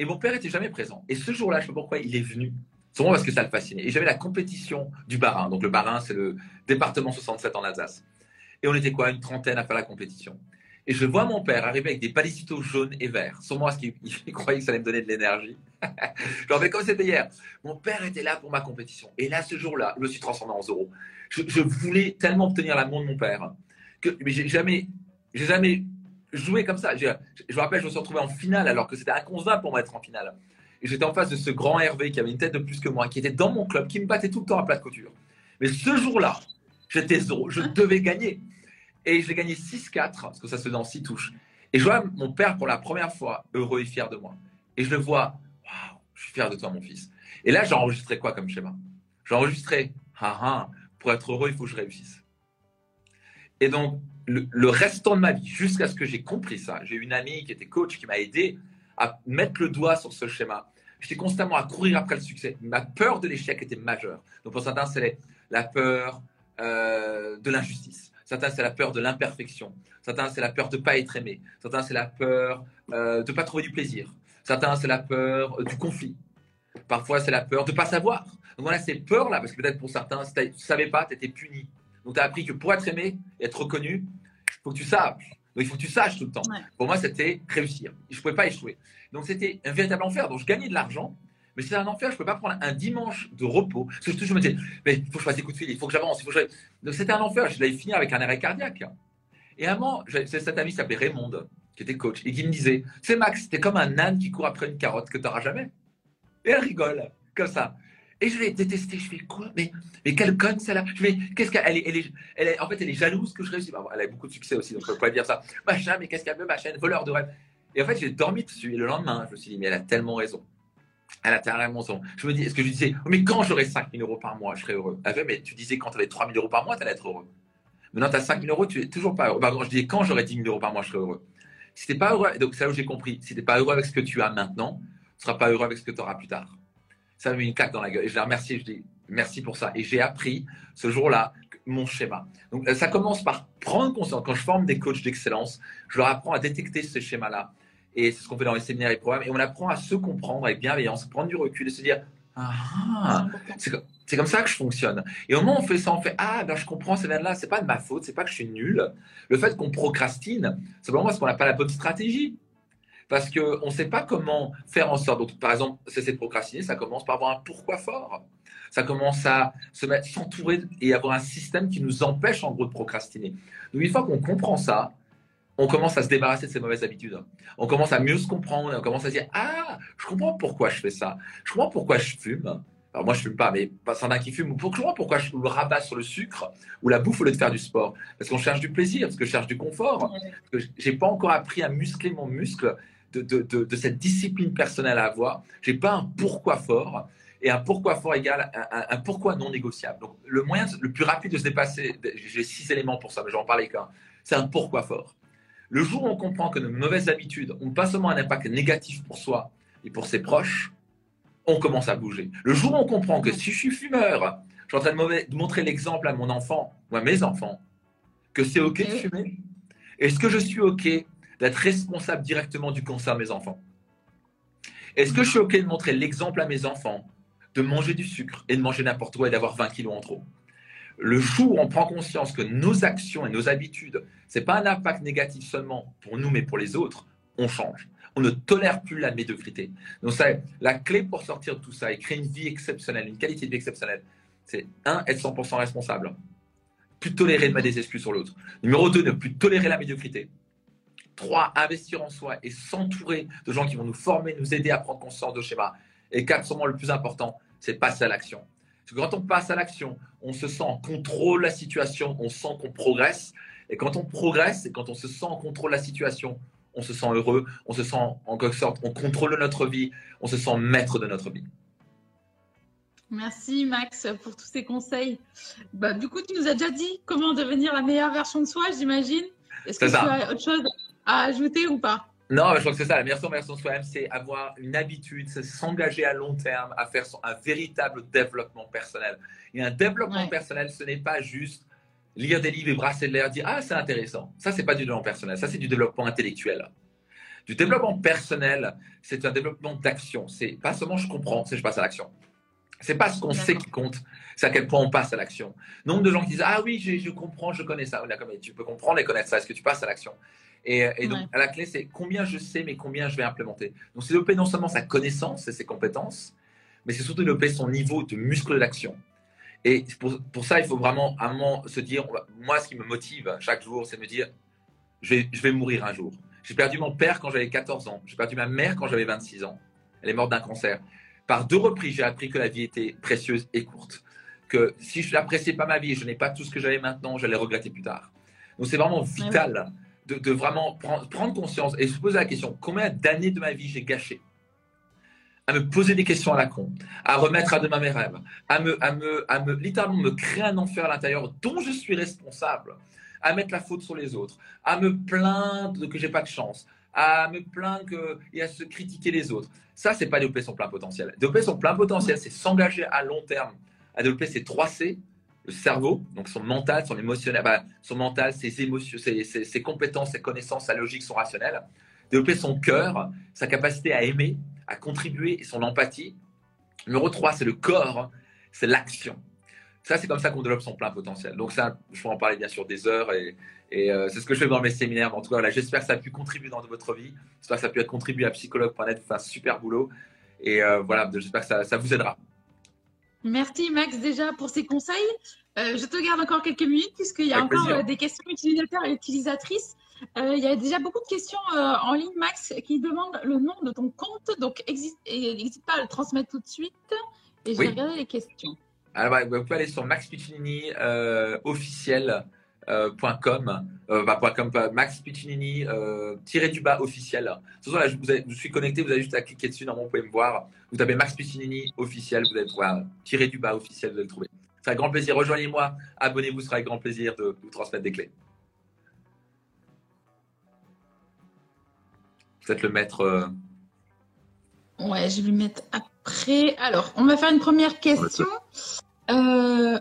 Et mon père était jamais présent. Et ce jour-là, je ne sais pas pourquoi, il est venu. Souvent parce que ça le fascinait. Et j'avais la compétition du Barin. Donc le Barin, c'est le département 67 en Alsace. Et on était quoi? Une trentaine à faire la compétition. Et je vois mon père arriver avec des palicitos jaunes et verts. Sûrement parce qu'il [laughs] croyait que ça allait me donner de l'énergie. [laughs] Genre, mais comme c'était hier. Mon père était là pour ma compétition. Et là, ce jour-là, je me suis transformé en Zoro. Je, voulais tellement obtenir l'amour de mon père mais j'ai jamais, j'ai jamais joué comme ça. Je, je me rappelle, je me suis retrouvé en finale alors que c'était inconcevable pour moi d'être en finale. Et j'étais en face de ce grand Hervé qui avait une tête de plus que moi, qui était dans mon club, qui me battait tout le temps à plat de couture. Mais ce jour-là, j'étais zéro, je devais gagner. Et je l'ai gagné 6-4, parce que ça se fait dans 6 touches. Et je vois mon père pour la première fois heureux et fier de moi. Et je le vois, waouh, je suis fier de toi, mon fils. Et là, j'ai enregistré quoi comme schéma? J'ai enregistré, ah, ah, pour être heureux, il faut que je réussisse. Et donc, le, le restant de ma vie, jusqu'à ce que j'ai compris ça, j'ai une amie qui était coach qui m'a aidé à mettre le doigt sur ce schéma. J'étais constamment à courir après le succès. Ma peur de l'échec était majeure. Donc pour certains, c'est la peur euh, de l'injustice. Certains, c'est la peur de l'imperfection. Certains, c'est la peur de ne pas être aimé. Certains, c'est la peur euh, de ne pas trouver du plaisir. Certains, c'est la peur euh, du conflit. Parfois, c'est la peur de ne pas savoir. Donc voilà, ces peurs-là, parce que peut-être pour certains, si tu ne savais pas, tu étais puni. Donc tu as appris que pour être aimé et être reconnu, il faut que tu saches. Donc il faut que tu saches tout le temps. Pour moi, c'était réussir. Je ne pouvais pas échouer. Donc c'était un véritable enfer. Donc je gagnais de l'argent, mais c'était un enfer. Je ne pouvais pas prendre un dimanche de repos. Parce que je me disais, mais il faut que je fasse des coups de fil, il faut que j'avance. Donc c'était un enfer. Je l'avais fini avec un arrêt cardiaque. Et à un moment, cet ami s'appelait Raymond, qui était coach, et qui me disait, c'est Max, es comme un âne qui court après une carotte que tu n'auras jamais. Et elle rigole, comme ça. Et je l'ai détesté. Je fais quoi? Mais, mais quelle conne celle-là qu'est-ce qu'elle est, En fait, elle est jalouse que je réussisse. elle a beaucoup de succès aussi, donc je peux pas dire ça. Machin, mais qu'est-ce qu'elle veut, machin, voleur de rêve. Et en fait, j'ai dormi dessus. Et le lendemain, je me suis dit, mais elle a tellement raison. Elle a tellement raison. Je me dis, est-ce que je disais, mais quand j'aurai 5 000 euros par mois, je serai heureux? Elle fait, mais tu disais quand tu avais 3 000 euros par mois, tu allais être heureux. Maintenant, tu as 5 000 euros, tu es toujours pas heureux. je disais, quand j'aurai 10 000 euros par mois, je serai heureux. Si pas heureux, donc c'est là où j'ai compris, si tu n'es pas heureux avec ce que tu as maintenant, tu ne seras pas heureux avec ce que tu auras plus tard ça m'a mis une claque dans la gueule. Et je l'ai remercié, je dis merci pour ça. Et j'ai appris ce jour-là mon schéma. Donc ça commence par prendre conscience. Quand je forme des coachs d'excellence, je leur apprends à détecter ce schéma-là. Et c'est ce qu'on fait dans les séminaires et programmes. Et on apprend à se comprendre avec bienveillance, prendre du recul et se dire ah, c'est comme ça que je fonctionne. Et au moment où on fait ça, on fait Ah, ben je comprends, c'est là, c'est pas de ma faute, c'est pas que je suis nul. Le fait qu'on procrastine, c'est simplement parce qu'on n'a pas la bonne stratégie parce qu'on ne sait pas comment faire en sorte. Donc, par exemple, cesser de procrastiner, ça commence par avoir un pourquoi fort. Ça commence à se mettre, s'entourer et avoir un système qui nous empêche en gros de procrastiner. Donc, une fois qu'on comprend ça, on commence à se débarrasser de ces mauvaises habitudes. On commence à mieux se comprendre on commence à se dire Ah, je comprends pourquoi je fais ça. Je comprends pourquoi je fume. Alors moi, je fume pas, mais pas un qui fume. Pour je vois pourquoi je me rabats sur le sucre ou la bouffe au lieu de faire du sport. Parce qu'on cherche du plaisir, parce que je cherche du confort. Parce que j'ai pas encore appris à muscler mon muscle de, cette discipline personnelle à avoir. J'ai pas un pourquoi fort et un pourquoi fort égal un, un, pourquoi non négociable. Donc, le moyen le plus rapide de se dépasser, j'ai six éléments pour ça, mais j'en parlais qu'un, c'est un pourquoi fort. Le jour où on comprend que nos mauvaises habitudes ont pas seulement un impact négatif pour soi et pour ses proches, on commence à bouger. Le jour où on comprend que si je suis fumeur, je suis en train de montrer l'exemple à mon enfant ou à mes enfants que c'est OK de fumer, est-ce que je suis OK d'être responsable directement du cancer de mes enfants Est-ce que je suis OK de montrer l'exemple à mes enfants de manger du sucre et de manger n'importe quoi et d'avoir 20 kilos en trop? Le jour où on prend conscience que nos actions et nos habitudes, ce n'est pas un impact négatif seulement pour nous, mais pour les autres, on change on ne tolère plus la médiocrité. Donc, ça, la clé pour sortir de tout ça et créer une vie exceptionnelle, une qualité de vie exceptionnelle, c'est un, être 100% responsable. Plus tolérer de mettre des excuses sur l'autre. Numéro deux, ne plus tolérer la médiocrité. Trois, investir en soi et s'entourer de gens qui vont nous former, nous aider à prendre conscience de schéma. Et quatre, sûrement le plus important, c'est passer à l'action. Parce que quand on passe à l'action, on se sent en contrôle de la situation, on sent qu'on progresse. Et quand on progresse et quand on se sent en contrôle de la situation, on se sent heureux, on se sent en quelque sorte, on contrôle notre vie, on se sent maître de notre vie. Merci Max pour tous ces conseils. Bah, du coup, tu nous as déjà dit comment devenir la meilleure version de soi, j'imagine. Est-ce que tu as autre chose à ajouter ou pas? Non, je crois que c'est ça. La meilleure version de soi-même, c'est avoir une habitude, c'est s'engager à long terme à faire un véritable développement personnel. Et un développement personnel, ce n'est pas juste lire des livres et brasser de l'air, dire Ah, c'est intéressant. Ça, c'est pas du développement personnel, ça, c'est du développement intellectuel. Du développement personnel, c'est un développement d'action. C'est pas seulement je comprends, c'est je passe à l'action. C'est pas ce qu'on sait qui compte, c'est à quel point on passe à l'action. Nombre de gens qui disent Ah oui, je, comprends, je connais ça. tu peux comprendre et connaître ça. Est-ce que tu passes à l'action? Et, donc, à la clé, c'est combien je sais, mais combien je vais implémenter. Donc, c'est développer non seulement sa connaissance et ses compétences, mais c'est surtout développer son niveau de muscle d'action. Et pour, pour, ça, il faut vraiment à un moment se dire, moi, ce qui me motive chaque jour, c'est de me dire, je vais, je vais mourir un jour. J'ai perdu mon père quand j'avais 14 ans. J'ai perdu ma mère quand j'avais 26 ans. Elle est morte d'un cancer. Par deux reprises, j'ai appris que la vie était précieuse et courte. Que si je n'appréciais pas ma vie je n'ai pas tout ce que j'avais maintenant, j'allais regretter plus tard. Donc c'est vraiment vital de, vraiment prendre, conscience et se poser la question combien d'années de ma vie j'ai gâché à me poser des questions à la con, à remettre à demain mes rêves, à me, à me, à me littéralement me créer un enfer à l'intérieur dont je suis responsable, à mettre la faute sur les autres, à me plaindre que j'ai pas de chance, à me plaindre et à se critiquer les autres. Ça, c'est pas développer son plein potentiel. Développer son plein potentiel, c'est s'engager à long terme à développer ses trois C, le cerveau, donc son mental, son émotionnel, bah, son mental, ses émotions, ses, compétences, ses connaissances, sa logique, son rationnel. Développer son cœur, sa capacité à aimer, à contribuer et son empathie. Numéro 3, c'est le corps, c'est l'action. Ça, c'est comme ça qu'on développe son plein potentiel. Donc ça, je pourrais en parler bien sûr des heures et, euh, c'est ce que je fais dans mes séminaires. En tout cas, j'espère que ça a pu contribuer dans votre vie. J'espère que ça a pu contribuer à psychologue.net. Vous faites un super boulot. Et euh, voilà, j'espère que ça, vous aidera. Merci Max déjà pour ces conseils. Euh, je te garde encore quelques minutes puisqu'il y a encore des questions utilisateurs et utilisatrices. Euh, il y a déjà beaucoup de questions euh, en ligne, Max, qui demandent le nom de ton compte. Donc, n'hésite pas à le transmettre tout de suite. Et je vais regarder les questions. Alors, bah, vous pouvez aller sur maxpiccinini euh, officiel. Euh, .com, euh, bah, .com Max Piccinini tiré du bas officiel. De toute façon, là, je, vous je, suis connecté, vous avez juste à cliquer dessus, normalement, vous pouvez me voir. Vous tapez Max Piccinini officiel, vous allez trouver tiré du bas officiel, vous allez le trouver. C'est un grand plaisir. Rejoignez-moi, abonnez-vous, ce sera avec grand plaisir de vous transmettre des clés. peut-être le mettre. Euh, ouais, je vais le mettre après. Alors, on va faire une première question. Euh,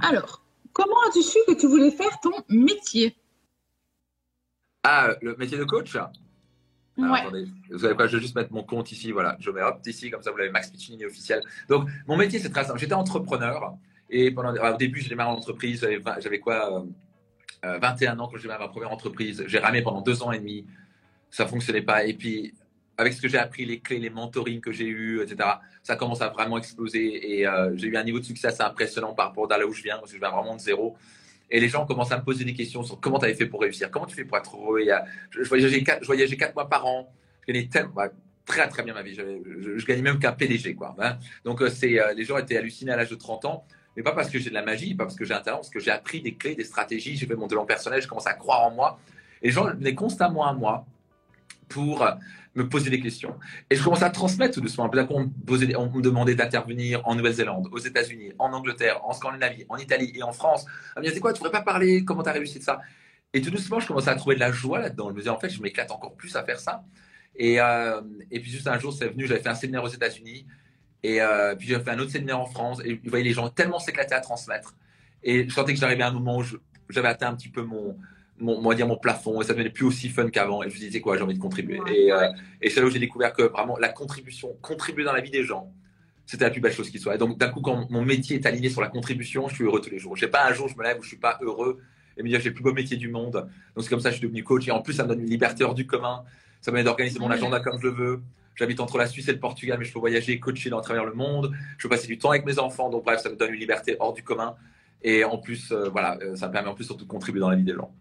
alors, comment as-tu su que tu voulais faire ton métier Ah, le métier de coach ouais. Vous savez quoi, je vais juste mettre mon compte ici, voilà. Je mets hop ici, comme ça vous l'avez Max Piccinini officiel. Donc, mon métier, c'est très simple. J'étais entrepreneur et pendant, au début, j'ai démarré en entreprise. J'avais quoi 21 euh, ans quand j'ai démarré ma première entreprise. J'ai ramé pendant deux ans et demi ça fonctionnait pas. Et puis, avec ce que j'ai appris, les clés, les mentorings que j'ai eus, etc., ça commence à vraiment exploser. Et euh, j'ai eu un niveau de succès assez impressionnant par rapport à là où je viens, parce que je viens vraiment de zéro. Et les gens commencent à me poser des questions sur comment tu avais fait pour réussir, comment tu fais pour être heureux. je, voyageais quatre, mois par an. Je gagnais tellement, bah, très très bien ma vie. Je, je, gagnais même qu'un PDG. Quoi, hein. Donc, euh, euh, les gens étaient hallucinés à l'âge de 30 ans. Mais pas parce que j'ai de la magie, pas parce que j'ai un talent, parce que j'ai appris des clés, des stratégies, j'ai fait mon développement personnel, je commence à croire en moi. Et les gens venaient constamment à moi pour me poser des questions. Et je commence à transmettre tout doucement. On, me demandait d'intervenir en Nouvelle-Zélande, aux États-Unis, en Angleterre, en Scandinavie, en Italie et en France. On me disait, quoi, tu ne pourrais pas parler? Comment tu as réussi de ça? Et tout doucement, je commençais à trouver de la joie là-dedans. Je me disais, en fait, je m'éclate encore plus à faire ça. Et, euh, puis juste un jour, c'est venu, j'avais fait un séminaire aux États-Unis. Et euh, puis j'ai fait un autre séminaire en France. Et vous voyez les gens tellement s'éclater à transmettre. Et je sentais que j'arrivais à un moment où j'avais atteint un petit peu mon, mon, dire mon plafond et ça devenait plus aussi fun qu'avant. Et je me disais quoi, j'ai envie de contribuer. et, euh, et c'est là où j'ai découvert que vraiment la contribution, contribuer dans la vie des gens, c'était la plus belle chose qui soit. Et donc d'un coup, quand mon métier est aligné sur la contribution, je suis heureux tous les jours. Je n'ai pas un jour je me lève où je suis pas heureux et me dire j'ai le plus beau métier du monde. Donc c'est comme ça que je suis devenu coach. Et en plus, ça me donne une liberté hors du commun. Ça me permet d'organiser mon agenda comme je le veux. J'habite entre la Suisse et le Portugal, mais je peux voyager, coacher dans travers le monde. Je peux passer du temps avec mes enfants. Donc bref, ça me donne une liberté hors du commun. Et en plus, euh, voilà, euh, ça me permet en plus surtout de contribuer dans la vie des gens.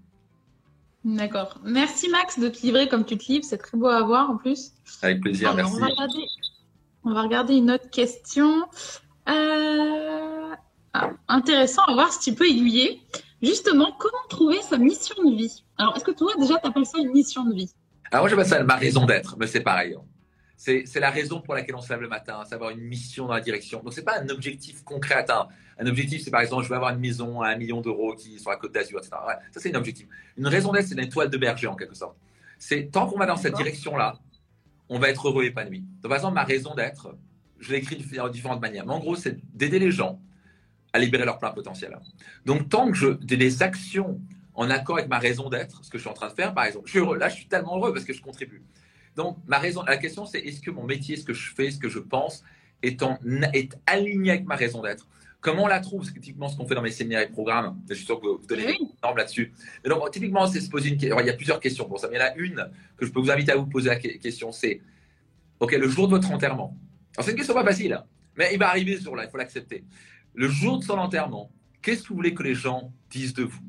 D'accord. Merci Max de te livrer comme tu te livres. C'est très beau à voir en plus. Avec plaisir, merci. On va, regarder, une autre question. Euh, ah, intéressant à voir si tu peux aiguiller. Justement, comment trouver sa mission de vie? Alors, est-ce que toi, déjà, tu appelles ça une mission de vie? Alors, moi, j'appelle ça ma raison d'être, mais c'est pareil. C'est la raison pour laquelle on se lève le matin, savoir une mission dans la direction. Donc, ce n'est pas un objectif concret à atteindre. Un objectif, c'est par exemple, je veux avoir une maison à un million d'euros qui sur la côte d'Azur, etc. ça, c'est un objectif. Une raison d'être, c'est une étoile de berger, en quelque sorte. C'est tant qu'on va dans cette direction-là, on va être heureux et épanoui. Donc, par exemple, ma raison d'être, je l'écris de différentes manières. Mais en gros, c'est d'aider les gens à libérer leur plein potentiel. Donc, tant que je des actions en accord avec ma raison d'être, ce que je suis en train de faire, par exemple, je suis heureux. Là, je suis tellement heureux parce que je contribue. Donc, ma raison, la question, c'est est-ce que mon métier, ce que je fais, ce que je pense, est, en, est aligné avec ma raison d'être? Comment on la trouve? C'est typiquement ce qu'on fait dans mes séminaires et programmes. Je suis sûr que vous donnez des normes là-dessus. Mais donc, typiquement, c'est se poser une question. Il y a plusieurs questions pour ça. Mais il y en a une que je peux vous inviter à vous poser la question c'est OK, le jour de votre enterrement. Alors, c'est une question pas facile, hein, mais il va arriver ce jour-là, il faut l'accepter. Le jour de son enterrement, qu'est-ce que vous voulez que les gens disent de vous?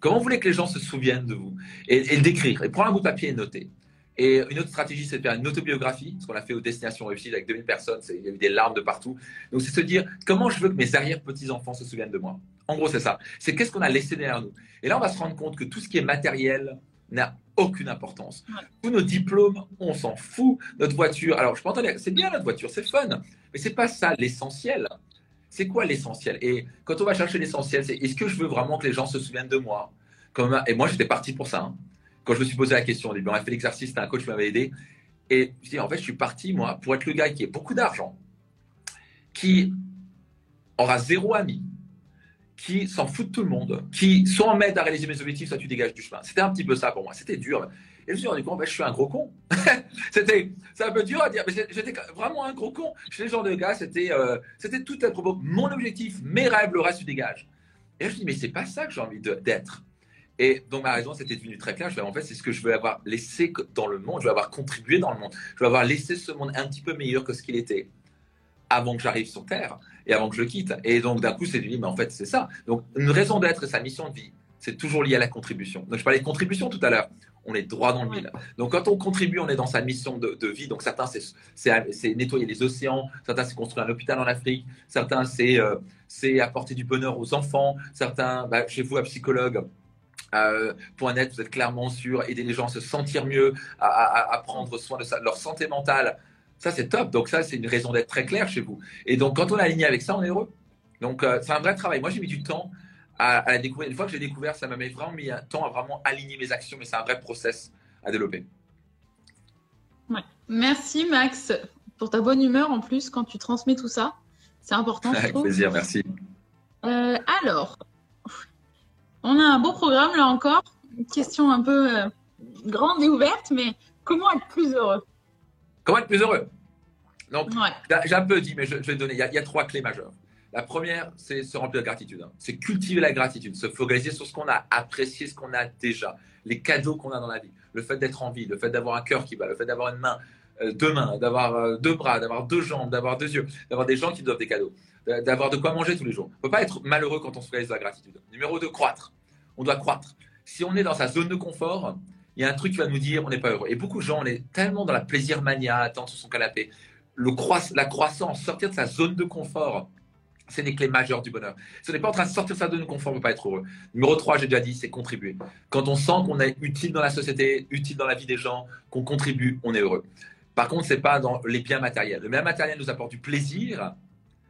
Comment vous voulez que les gens se souviennent de vous? Et, et, le décrire. Et prendre un bout de papier et noter. Et une autre stratégie, c'est de faire une autobiographie, ce qu'on a fait aux Destinations Réussies avec 2000 personnes, il y a eu des larmes de partout. Donc, c'est se dire comment je veux que mes arrière-petits-enfants se souviennent de moi? En gros, c'est ça. C'est qu'est-ce qu'on a laissé derrière nous? Et là, on va se rendre compte que tout ce qui est matériel n'a aucune importance. Tous nos diplômes, on s'en fout. Notre voiture, alors je peux entendre, c'est bien notre voiture, c'est fun, mais c'est pas ça l'essentiel. C'est quoi l'essentiel? Et quand on va chercher l'essentiel, c'est est-ce que je veux vraiment que les gens se souviennent de moi? Comme, Et moi, j'étais parti pour ça. Hein quand je me suis posé la question au on a fait l'exercice, un coach m'avait aidé. Et je dis, en fait, je suis parti, moi, pour être le gars qui a beaucoup d'argent, qui aura zéro ami, qui s'en fout de tout le monde, qui soit m'aide à réaliser mes objectifs, soit tu dégages du chemin. C'était un petit peu ça pour moi. C'était dur. Et je me suis rendu compte, je suis un gros con. [laughs] c'était, c'est un peu dur à dire, mais j'étais vraiment un gros con. Je suis le genre de gars, c'était, euh, c'était tout à propos. Mon objectif, mes rêves, le reste, tu dégages. Et je me dis, mais c'est pas ça que j'ai envie d'être. Et donc ma raison, c'était devenu très clair. Je en fait, c'est ce que je veux avoir laissé dans le monde. Je veux avoir contribué dans le monde. Je veux avoir laissé ce monde un petit peu meilleur que ce qu'il était avant que j'arrive sur Terre et avant que je le quitte. Et donc d'un coup, c'est devenu, mais en fait, c'est ça. Donc une raison d'être et sa mission de vie, c'est toujours lié à la contribution. Donc je parlais de contribution tout à l'heure. On est droit dans le mille. Donc quand on contribue, on est dans sa mission de, vie. Donc certains, c'est nettoyer les océans. Certains, c'est construire un hôpital en Afrique. Certains, c'est euh, apporter du bonheur aux enfants. Certains, bah, chez vous, un psychologue euh, point net, vous êtes clairement sûr, aider les gens à se sentir mieux, à, prendre soin de leur santé mentale. Ça, c'est top. Donc, ça, c'est une raison d'être très claire chez vous. Et donc, quand on est aligné avec ça, on est heureux. Donc, euh, c'est un vrai travail. Moi, j'ai mis du temps à, la découvrir. Une fois que j'ai découvert, ça m'a vraiment mis un temps à vraiment aligner mes actions, mais c'est un vrai process à développer. Merci, Max, pour ta bonne humeur en plus quand tu transmets tout ça. C'est important. Avec plaisir, merci. Euh, alors, on a un beau programme là encore. Une question un peu euh, grande et ouverte, mais comment être plus heureux? Comment être plus heureux? Donc, j'ai un peu dit, mais je, vais te donner. Il y, a, trois clés majeures. La première, c'est se remplir de gratitude. Hein. C'est cultiver la gratitude, se focaliser sur ce qu'on a, apprécier ce qu'on a déjà, les cadeaux qu'on a dans la vie, le fait d'être en vie, le fait d'avoir un cœur qui bat, le fait d'avoir une main, euh, deux mains, d'avoir euh, deux bras, d'avoir deux jambes, d'avoir deux yeux, d'avoir des gens qui doivent des cadeaux, d'avoir de quoi manger tous les jours. On ne peut pas être malheureux quand on se focalise sur la gratitude. Numéro deux, croître on doit croître. Si on est dans sa zone de confort, il y a un truc qui va nous dire on n'est pas heureux. Et beaucoup de gens, on est tellement dans la plaisir mania, attendre sur son canapé. Le la croissance, sortir de sa zone de confort, c'est des clés majeures du bonheur. On n'est pas en train de sortir de sa zone de confort, on ne peut pas être heureux. Numéro 3, j'ai déjà dit, c'est contribuer. Quand on sent qu'on est utile dans la société, utile dans la vie des gens, qu'on contribue, on est heureux. Par contre, ce n'est pas dans les biens matériels. Le bien matériel nous apporte du plaisir,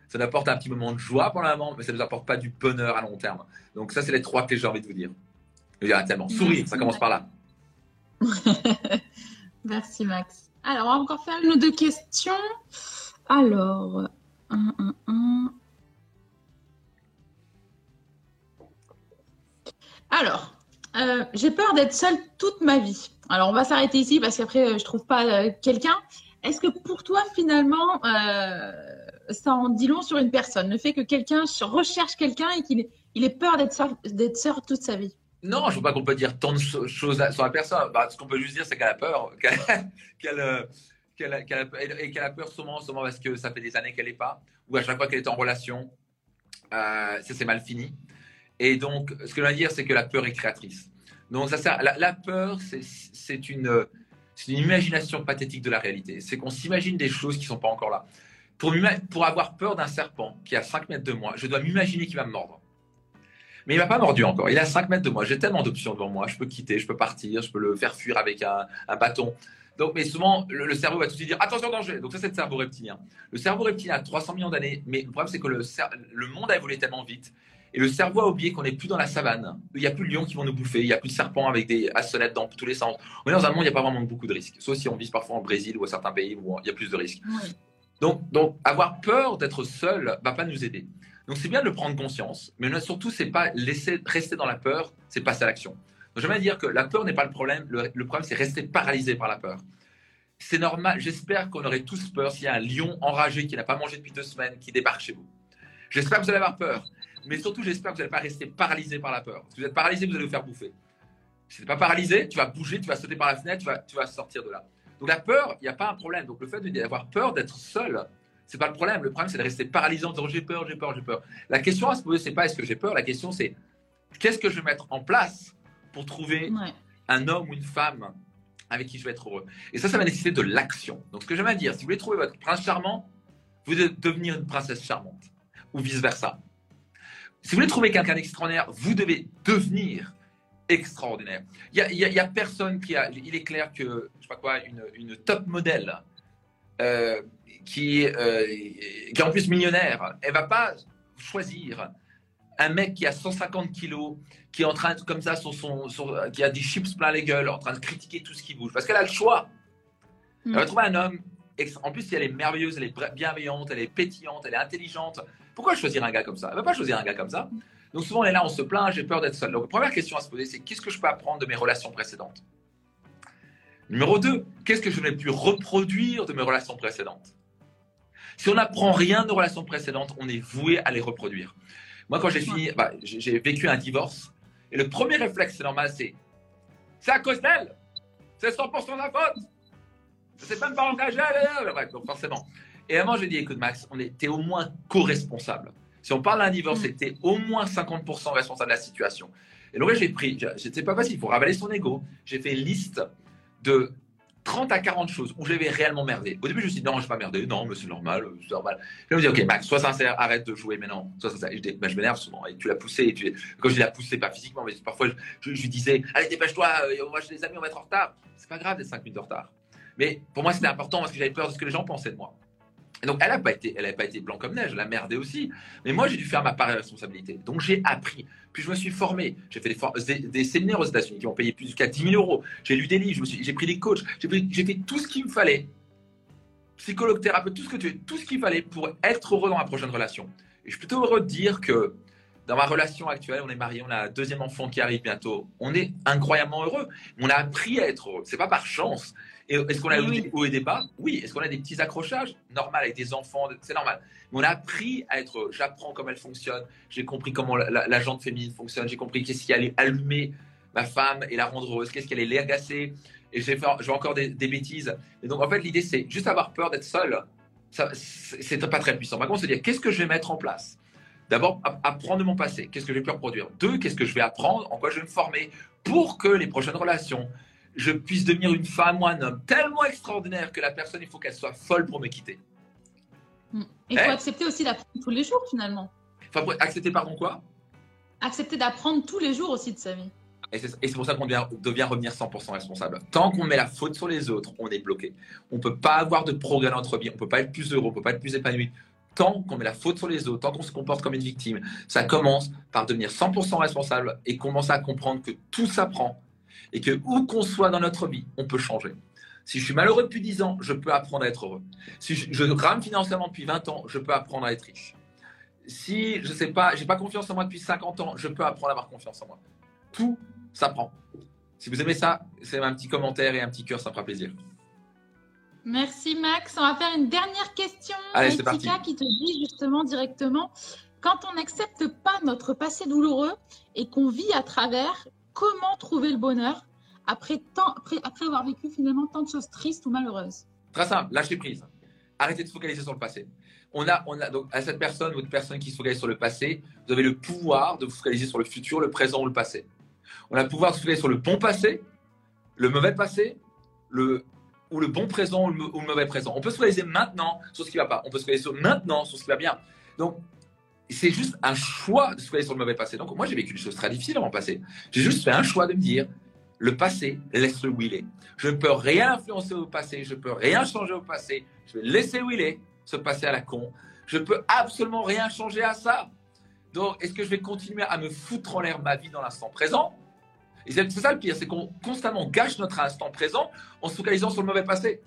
ça nous apporte un petit moment de joie pour le moment, mais ça ne nous apporte pas du bonheur à long terme. Donc ça, c'est les trois que j'ai envie de vous dire. Il y a tellement. Sourire, ça commence par là. [laughs] Merci Max. Alors, on va encore faire une ou deux questions. Alors, Alors, euh, j'ai peur d'être seule toute ma vie. Alors, on va s'arrêter ici parce qu'après, euh, je trouve pas euh, quelqu'un. Est-ce que pour toi, finalement, ça en dit long sur une personne, le fait que quelqu'un recherche quelqu'un et qu'il il ait peur d'être seul, toute sa vie Non, je ne veux pas qu'on peut dire tant de choses sur la personne. Bah, ce qu'on peut juste dire, c'est qu'elle a peur, [laughs] qu'elle et qu'elle a peur souvent parce que ça fait des années qu'elle n'est pas, ou à chaque fois qu'elle est en relation, ça s'est mal fini. Et donc, ce que je veux dire, c'est que la peur est créatrice. Donc, ça sert, la, peur, c'est une, une imagination pathétique de la réalité. C'est qu'on s'imagine des choses qui ne sont pas encore là. Pour, avoir peur d'un serpent qui a 5 mètres de moi, je dois m'imaginer qu'il va me mordre. Mais il m'a pas mordu encore. Il a 5 mètres de moi. J'ai tellement d'options devant moi. Je peux quitter, je peux partir, je peux le faire fuir avec un, bâton. Donc, mais souvent, le, cerveau va tout de suite dire attention, danger. Donc, ça, c'est le cerveau reptilien. Le cerveau reptilien a 300 millions d'années, mais le problème, c'est que le, le monde a évolué tellement vite et le cerveau a oublié qu'on n'est plus dans la savane. Il n'y a plus de lions qui vont nous bouffer. Il n'y a plus de serpents avec des assonnettes dans tous les sens. On est dans un monde où il n'y a pas vraiment beaucoup de risques. Sauf si on vise parfois en Brésil ou à certains pays où il y a plus de risques. Donc, avoir peur d'être seul va pas nous aider. Donc, c'est bien de prendre conscience. Mais surtout, c'est pas laisser rester dans la peur, c'est passer à l'action. Donc, j'aimerais dire que la peur n'est pas le problème. Le, problème, c'est rester paralysé par la peur. C'est normal. J'espère qu'on aurait tous peur s'il y a un lion enragé qui n'a pas mangé depuis deux semaines qui débarque chez vous. J'espère que vous allez avoir peur. Mais surtout, j'espère que vous n'allez pas rester paralysé par la peur. Si vous êtes paralysé, vous allez vous faire bouffer. Si tu n'es pas paralysé, tu vas bouger, tu vas sauter par la fenêtre, tu vas, tu vas sortir de là. Donc la peur, il n'y a pas un problème. Donc le fait d'avoir peur d'être seul, c'est pas le problème. Le problème, c'est de rester paralysé en disant j'ai peur, j'ai peur, j'ai peur. La question à se poser, c'est pas est-ce que j'ai peur? La question, c'est qu'est-ce que je vais mettre en place pour trouver un homme ou une femme avec qui je vais être heureux? Et ça, ça va nécessiter de l'action. Donc ce que j'aimerais dire, si vous voulez trouver votre prince charmant, vous devez devenir une princesse charmante ou vice versa. Si vous voulez trouver quelqu'un d'extraordinaire, vous devez devenir extraordinaire. Il n'y a, personne qui a. Il est clair que, je sais pas quoi, une, top modèle euh, qui, euh, qui est en plus millionnaire, elle va pas choisir un mec qui a 150 kilos, qui est en train de, comme ça, sur son, qui a des chips plein les gueules, en train de critiquer tout ce qui bouge. Parce qu'elle a le choix. Elle va mm. trouver un homme. En plus, si elle est merveilleuse, elle est bienveillante, elle est pétillante, elle est intelligente, pourquoi choisir un gars comme ça? Elle ne va pas choisir un gars comme ça. Donc souvent, on est là, on se plaint, j'ai peur d'être seul. Donc, la première question à se poser, c'est qu'est-ce que je peux apprendre de mes relations précédentes? Numéro 2, qu'est-ce que je n'ai pu reproduire de mes relations précédentes? Si on n'apprend rien de nos relations précédentes, on est voué à les reproduire. Moi, quand j'ai fini, bah, j'ai vécu un divorce, et le premier réflexe, c'est normal, c'est c'est à cause d'elle C'est 100% de la faute C'est même pas engagé, elle, donc forcément. Et moi, je dis, écoute, Max, on était au moins co-responsable. Si on parle d'un divorce, mm. c'était au moins 50% responsable de la situation. Et donc, j'ai pris, c'était pas facile, il faut ravaler son ego. J'ai fait une liste de 30 à 40 choses où j'avais réellement merdé. Au début, je me suis dit, non, je vais pas merdé, non, mais c'est normal, c'est normal. Je me dis, ok, Max, sois sincère, arrête de jouer maintenant, sois sincère. Et je, dis, bah, je m'énerve souvent. Et tu l'as poussé, et tu, quand je l'ai poussé, pas physiquement, mais parfois, je, lui disais, allez, dépêche-toi, euh, moi, j'ai des amis, on va être en retard. C'est pas grave d'être 5 minutes de retard. Mais pour moi, c'était important parce que j'avais peur de ce que les gens pensaient de moi. Donc, elle n'a pas, été, elle pas été blanc comme neige, elle a merdé aussi. Mais moi, j'ai dû faire ma part de responsabilité. Donc, j'ai appris. Puis, je me suis formé. J'ai fait des, séminaires aux États-Unis qui ont payé plus de 10 000 euros. J'ai lu des livres, j'ai pris des coachs, j'ai fait tout ce qu'il me fallait. Psychologue, thérapeute, tout ce que tu veux, tout ce qu'il fallait pour être heureux dans ma prochaine relation. Et je suis plutôt heureux de dire que dans ma relation actuelle, on est marié, on a un deuxième enfant qui arrive bientôt. On est incroyablement heureux. On a appris à être heureux. C'est pas par chance. Est-ce qu'on a eu des hauts et des bas? Oui. Est-ce qu'on a des petits accrochages? Normal, avec des enfants, c'est normal. Mais on a appris à être. J'apprends comment elle fonctionne. J'ai compris comment la, jante féminine fonctionne. J'ai compris qu'est-ce qui allait allumer ma femme et la rendre heureuse. Qu'est-ce qui allait l'agacer. Et j'ai encore des, bêtises. Et donc, en fait, l'idée, c'est juste avoir peur d'être seul. C'est pas très puissant. Par contre, c'est dire qu'est-ce que je vais mettre en place? D'abord, apprendre de mon passé. Qu'est-ce que je vais pu reproduire? Deux, qu'est-ce que je vais apprendre? En quoi je vais me former? Pour que les prochaines relations, je puisse devenir une femme ou un homme tellement extraordinaire que la personne, il faut qu'elle soit folle pour me quitter. Hmm. Il faut eh? accepter aussi d'apprendre tous les jours, finalement. Enfin, accepter, pardon, quoi? Accepter d'apprendre tous les jours aussi de sa vie. Et c'est pour ça qu'on devient, revenir 100% responsable. Tant qu'on met la faute sur les autres, on est bloqué. On ne peut pas avoir de progrès dans notre vie, on ne peut pas être plus heureux, on ne peut pas être plus épanoui. Tant qu'on met la faute sur les autres, tant qu'on se comporte comme une victime, ça commence par devenir 100% responsable et commencer à comprendre que tout s'apprend et que où qu'on soit dans notre vie, on peut changer. Si je suis malheureux depuis 10 ans, je peux apprendre à être heureux. Si je, je rame financièrement depuis 20 ans, je peux apprendre à être riche. Si je sais pas, j'ai pas confiance en moi depuis 50 ans, je peux apprendre à avoir confiance en moi. Tout s'apprend. Si vous aimez ça, c'est un petit commentaire et un petit cœur, ça me fera plaisir. Merci Max. On va faire une dernière question. Allez, c'est parti. qui te dit justement directement, quand on n'accepte pas notre passé douloureux et qu'on vit à travers, comment trouver le bonheur après, avoir vécu finalement tant de choses tristes ou malheureuses Très simple, lâchez prise. Arrêtez de focaliser sur le passé. On a, on a donc à cette personne ou personne qui se focalise sur le passé, vous avez le pouvoir de vous focaliser sur le futur, le présent ou le passé. On a le pouvoir de se focaliser sur le bon passé, le mauvais passé, ou le bon présent ou le, mauvais présent. On peut se focaliser maintenant sur ce qui ne va pas. On peut se focaliser maintenant sur ce qui va bien. Donc, c'est juste un choix de se focaliser sur le mauvais passé. Donc, moi, j'ai vécu des choses très difficiles dans mon passé. J'ai juste fait un choix de me dire, le passé, laisse-le où il est. Je ne peux rien influencer au passé, je ne peux rien changer au passé. Je vais laisser où il est, ce passé à la con. Je ne peux absolument rien changer à ça. Donc, est-ce que je vais continuer à me foutre en l'air ma vie dans l'instant présent? Et c'est ça le pire, c'est qu'on constamment gâche notre instant présent en se focalisant sur le mauvais passé.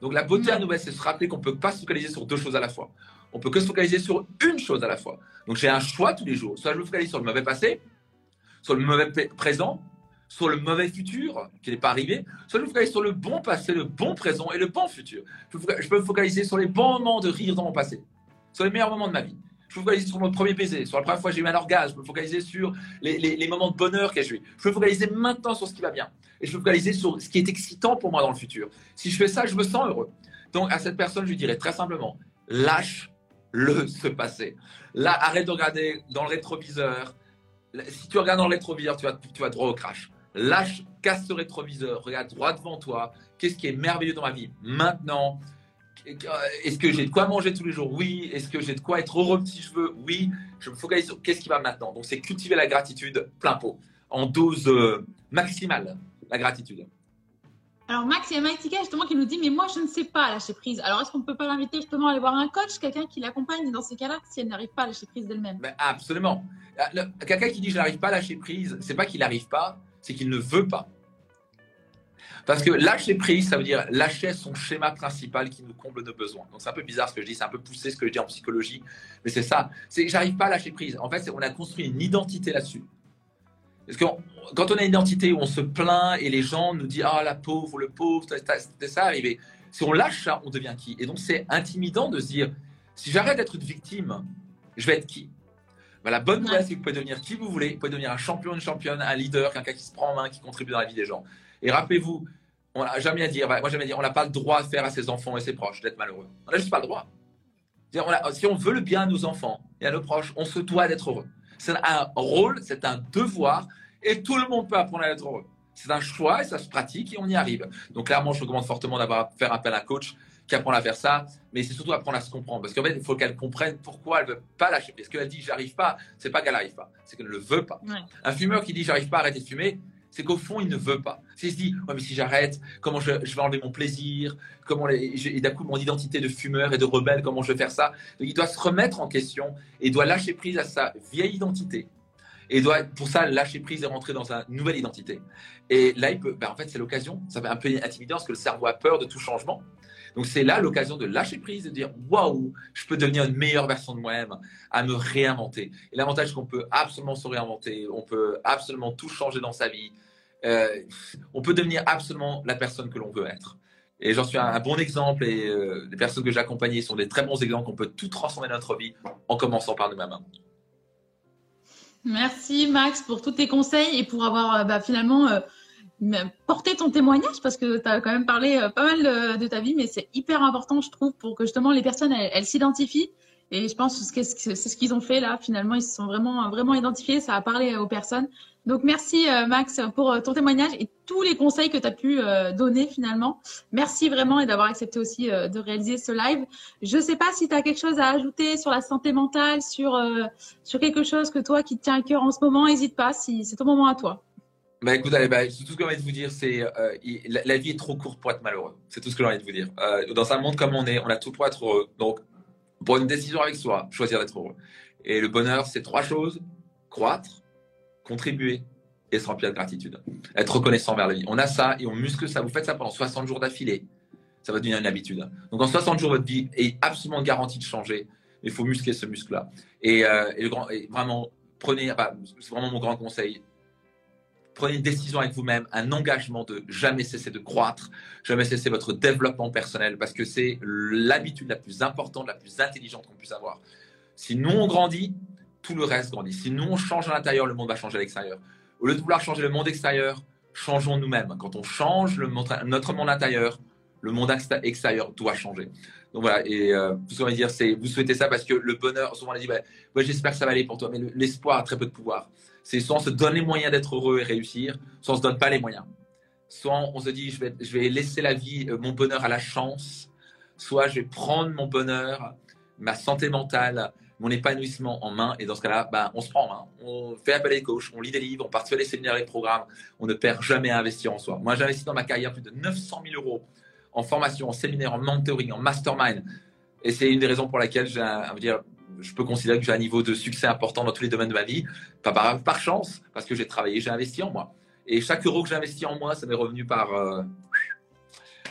Donc la beauté à nouvelle, c'est se rappeler qu'on ne peut pas se focaliser sur deux choses à la fois. On peut que se focaliser sur une chose à la fois. Donc j'ai un choix tous les jours. Soit je me focalise sur le mauvais passé, sur le mauvais présent, sur le mauvais futur qui n'est pas arrivé, soit je me focalise sur le bon passé, le bon présent et le bon futur. Je peux me focaliser sur les bons moments de rire dans mon passé, sur les meilleurs moments de ma vie je peux focaliser sur mon premier baiser, sur la première fois que j'ai eu un orgasme, je peux focaliser sur les, moments de bonheur que j'ai eu. Je peux focaliser maintenant sur ce qui va bien. Et je peux focaliser sur ce qui est excitant pour moi dans le futur. Si je fais ça, je me sens heureux. Donc à cette personne, je lui dirais très simplement, lâche le se passer. Là, arrête de regarder dans le rétroviseur. Si tu regardes dans le rétroviseur, tu vas, tu vas droit au crash. Lâche, casse ce rétroviseur, regarde droit devant toi. Qu'est-ce qui est merveilleux dans ma vie maintenant? Est-ce que j'ai de quoi manger tous les jours? Oui. Est-ce que j'ai de quoi être heureux si je veux? Oui. Je me focalise sur qu'est-ce qui va maintenant. Donc, c'est cultiver la gratitude plein pot, en dose euh, maximale, la gratitude. Alors, Max, il y a Maïtika justement qui nous dit Mais moi, je ne sais pas lâcher prise. Alors, est-ce qu'on ne peut pas l'inviter justement à aller voir un coach, quelqu'un qui l'accompagne? Dans ces cas-là, si elle n'arrive pas à lâcher prise d'elle-même ben, Absolument. Euh, quelqu'un qui dit Je n'arrive pas à lâcher prise, c'est pas qu'il n'arrive pas, c'est qu'il ne veut pas. Parce que lâcher prise, ça veut dire lâcher son schéma principal qui nous comble nos besoins. Donc c'est un peu bizarre ce que je dis, c'est un peu poussé ce que je dis en psychologie, mais c'est ça. C'est j'arrive pas à lâcher prise. En fait, on a construit une identité là-dessus. Parce que quand on a une identité où on se plaint et les gens nous disent ah la pauvre, le pauvre, c'est ça arrivé. Si on lâche ça, on devient qui? Et donc c'est intimidant de se dire si j'arrête d'être une victime, je vais être qui? Bah, la bonne nouvelle, c'est que vous pouvez devenir qui vous voulez. Vous pouvez devenir un champion, une championne, un leader, quelqu'un qui se prend en main, qui contribue dans la vie des gens. Et rappelez-vous, on n'a jamais à dire, moi jamais dire, on n'a pas le droit de faire à ses enfants et ses proches d'être malheureux. On n'a juste pas le droit. si on veut le bien à nos enfants et à nos proches, on se doit d'être heureux. C'est un rôle, c'est un devoir, et tout le monde peut apprendre à être heureux. C'est un choix et ça se pratique et on y arrive. Donc clairement, je recommande fortement d'avoir faire appel à un coach qui apprend à faire ça, mais c'est surtout apprendre à se comprendre. Parce qu'en fait, il faut qu'elle comprenne pourquoi elle ne veut pas lâcher. Parce qu'elle dit j'arrive pas, c'est pas qu'elle n'arrive pas, c'est qu'elle ne le veut pas. Un fumeur qui dit j'arrive pas à arrêter de fumer, c'est qu'au fond, il ne veut pas. S'il se dit, ouais, mais si j'arrête, comment je, vais enlever mon plaisir comment Et d'un coup, mon identité de fumeur et de rebelle, comment je vais faire ça? Donc, il doit se remettre en question et doit lâcher prise à sa vieille identité. Et doit, pour ça, lâcher prise et rentrer dans sa nouvelle identité. Et là, il peut, ben, en fait, c'est l'occasion. Ça fait un peu intimidant parce que le cerveau a peur de tout changement. Donc, c'est là l'occasion de lâcher prise de dire waouh, je peux devenir une meilleure version de moi-même, à me réinventer. Et l'avantage, c'est qu'on peut absolument se réinventer, on peut absolument tout changer dans sa vie. Euh, on peut devenir absolument la personne que l'on veut être. Et j'en suis un, bon exemple et euh, les personnes que j'ai accompagnées sont des très bons exemples qu'on peut tout transformer dans notre vie en commençant par nous-mêmes. Merci Max pour tous tes conseils et pour avoir euh, bah, finalement porté ton témoignage parce que tu as quand même parlé pas mal de, ta vie, mais c'est hyper important, je trouve, pour que justement les personnes elles s'identifient et je pense que c'est ce qu'ils ont fait là. Finalement, ils se sont vraiment, vraiment identifiés. Ça a parlé aux personnes. Donc, merci euh, Max pour euh, ton témoignage et tous les conseils que tu as pu euh, donner finalement. Merci vraiment et d'avoir accepté aussi de réaliser ce live. Je ne sais pas si tu as quelque chose à ajouter sur la santé mentale, sur, sur quelque chose que toi qui te tient à cœur en ce moment. N'hésite pas, si c'est ton moment à toi. Bah écoute, bah, tout ce que j'ai envie de vous dire, c'est la, la, vie est trop courte pour être malheureux. C'est tout ce que j'ai envie de vous dire. dans un monde comme on est, on a tout pour être heureux. Donc, pour une décision avec soi, choisir d'être heureux. Et le bonheur, c'est trois choses croître, contribuer et se remplir de gratitude. Être reconnaissant vers la vie. On a ça et on muscle ça. Vous faites ça pendant 60 jours d'affilée. Ça va devenir une habitude. Donc en 60 jours, votre vie est absolument garantie de changer. Il faut muscler ce muscle-là. Et, euh, grand, vraiment, prenez, c'est vraiment mon grand conseil. Prenez une décision avec vous-même, un engagement de jamais cesser de croître, jamais cesser votre développement personnel, parce que c'est l'habitude la plus importante, la plus intelligente qu'on puisse avoir. Si nous on grandit, tout le reste grandit. Si nous on change à l'intérieur, le monde va changer à l'extérieur. Au lieu de vouloir changer le monde extérieur, changeons nous-mêmes. Quand on change notre monde intérieur, le monde extérieur doit changer. Donc voilà, et euh, dire, c'est vous souhaitez ça parce que le bonheur, souvent on a dit, bah, j'espère que ça va aller pour toi, mais l'espoir a très peu de pouvoir. C'est soit on se donne les moyens d'être heureux et réussir, soit on se donne pas les moyens. Soit on se dit, je vais, je vais laisser la vie, euh, mon bonheur à la chance, soit je vais prendre mon bonheur, ma santé mentale, mon épanouissement en main. Et dans ce cas-là, bah, on se prend en main. On fait appel à des coachs, on lit des livres, on participe à des séminaires et programmes. On ne perd jamais à investir en soi. Moi, j'ai investi dans ma carrière plus de 900 000 euros en formation, en séminaire, en mentoring, en mastermind. Et c'est une des raisons pour laquelle j'ai, dire, je peux considérer que j'ai un niveau de succès important dans tous les domaines de ma vie. Pas par, par chance, parce que j'ai travaillé, j'ai investi en moi. Et chaque euro que j'ai investi en moi, ça m'est revenu par, euh,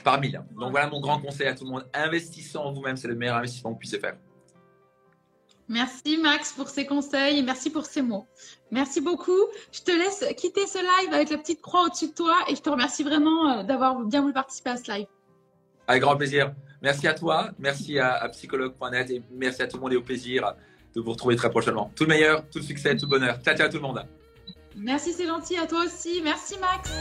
par mille. Donc voilà mon grand conseil à tout le monde. Investissez en vous-même, c'est le meilleur investissement que vous puissiez faire. Merci Max pour ces conseils et merci pour ces mots. Merci beaucoup. Je te laisse quitter ce live avec la petite croix au-dessus de toi et je te remercie vraiment euh, d'avoir bien voulu participer à ce live. Avec grand plaisir. Merci à toi, merci à, psychologue.net et merci à tout le monde et au plaisir de vous retrouver très prochainement. Tout le meilleur, tout le succès, tout le bonheur. Ciao, ciao à tout le monde. Merci, c'est gentil. À toi aussi. Merci, Max.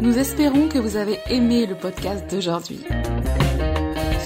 Nous espérons que vous avez aimé le podcast d'aujourd'hui.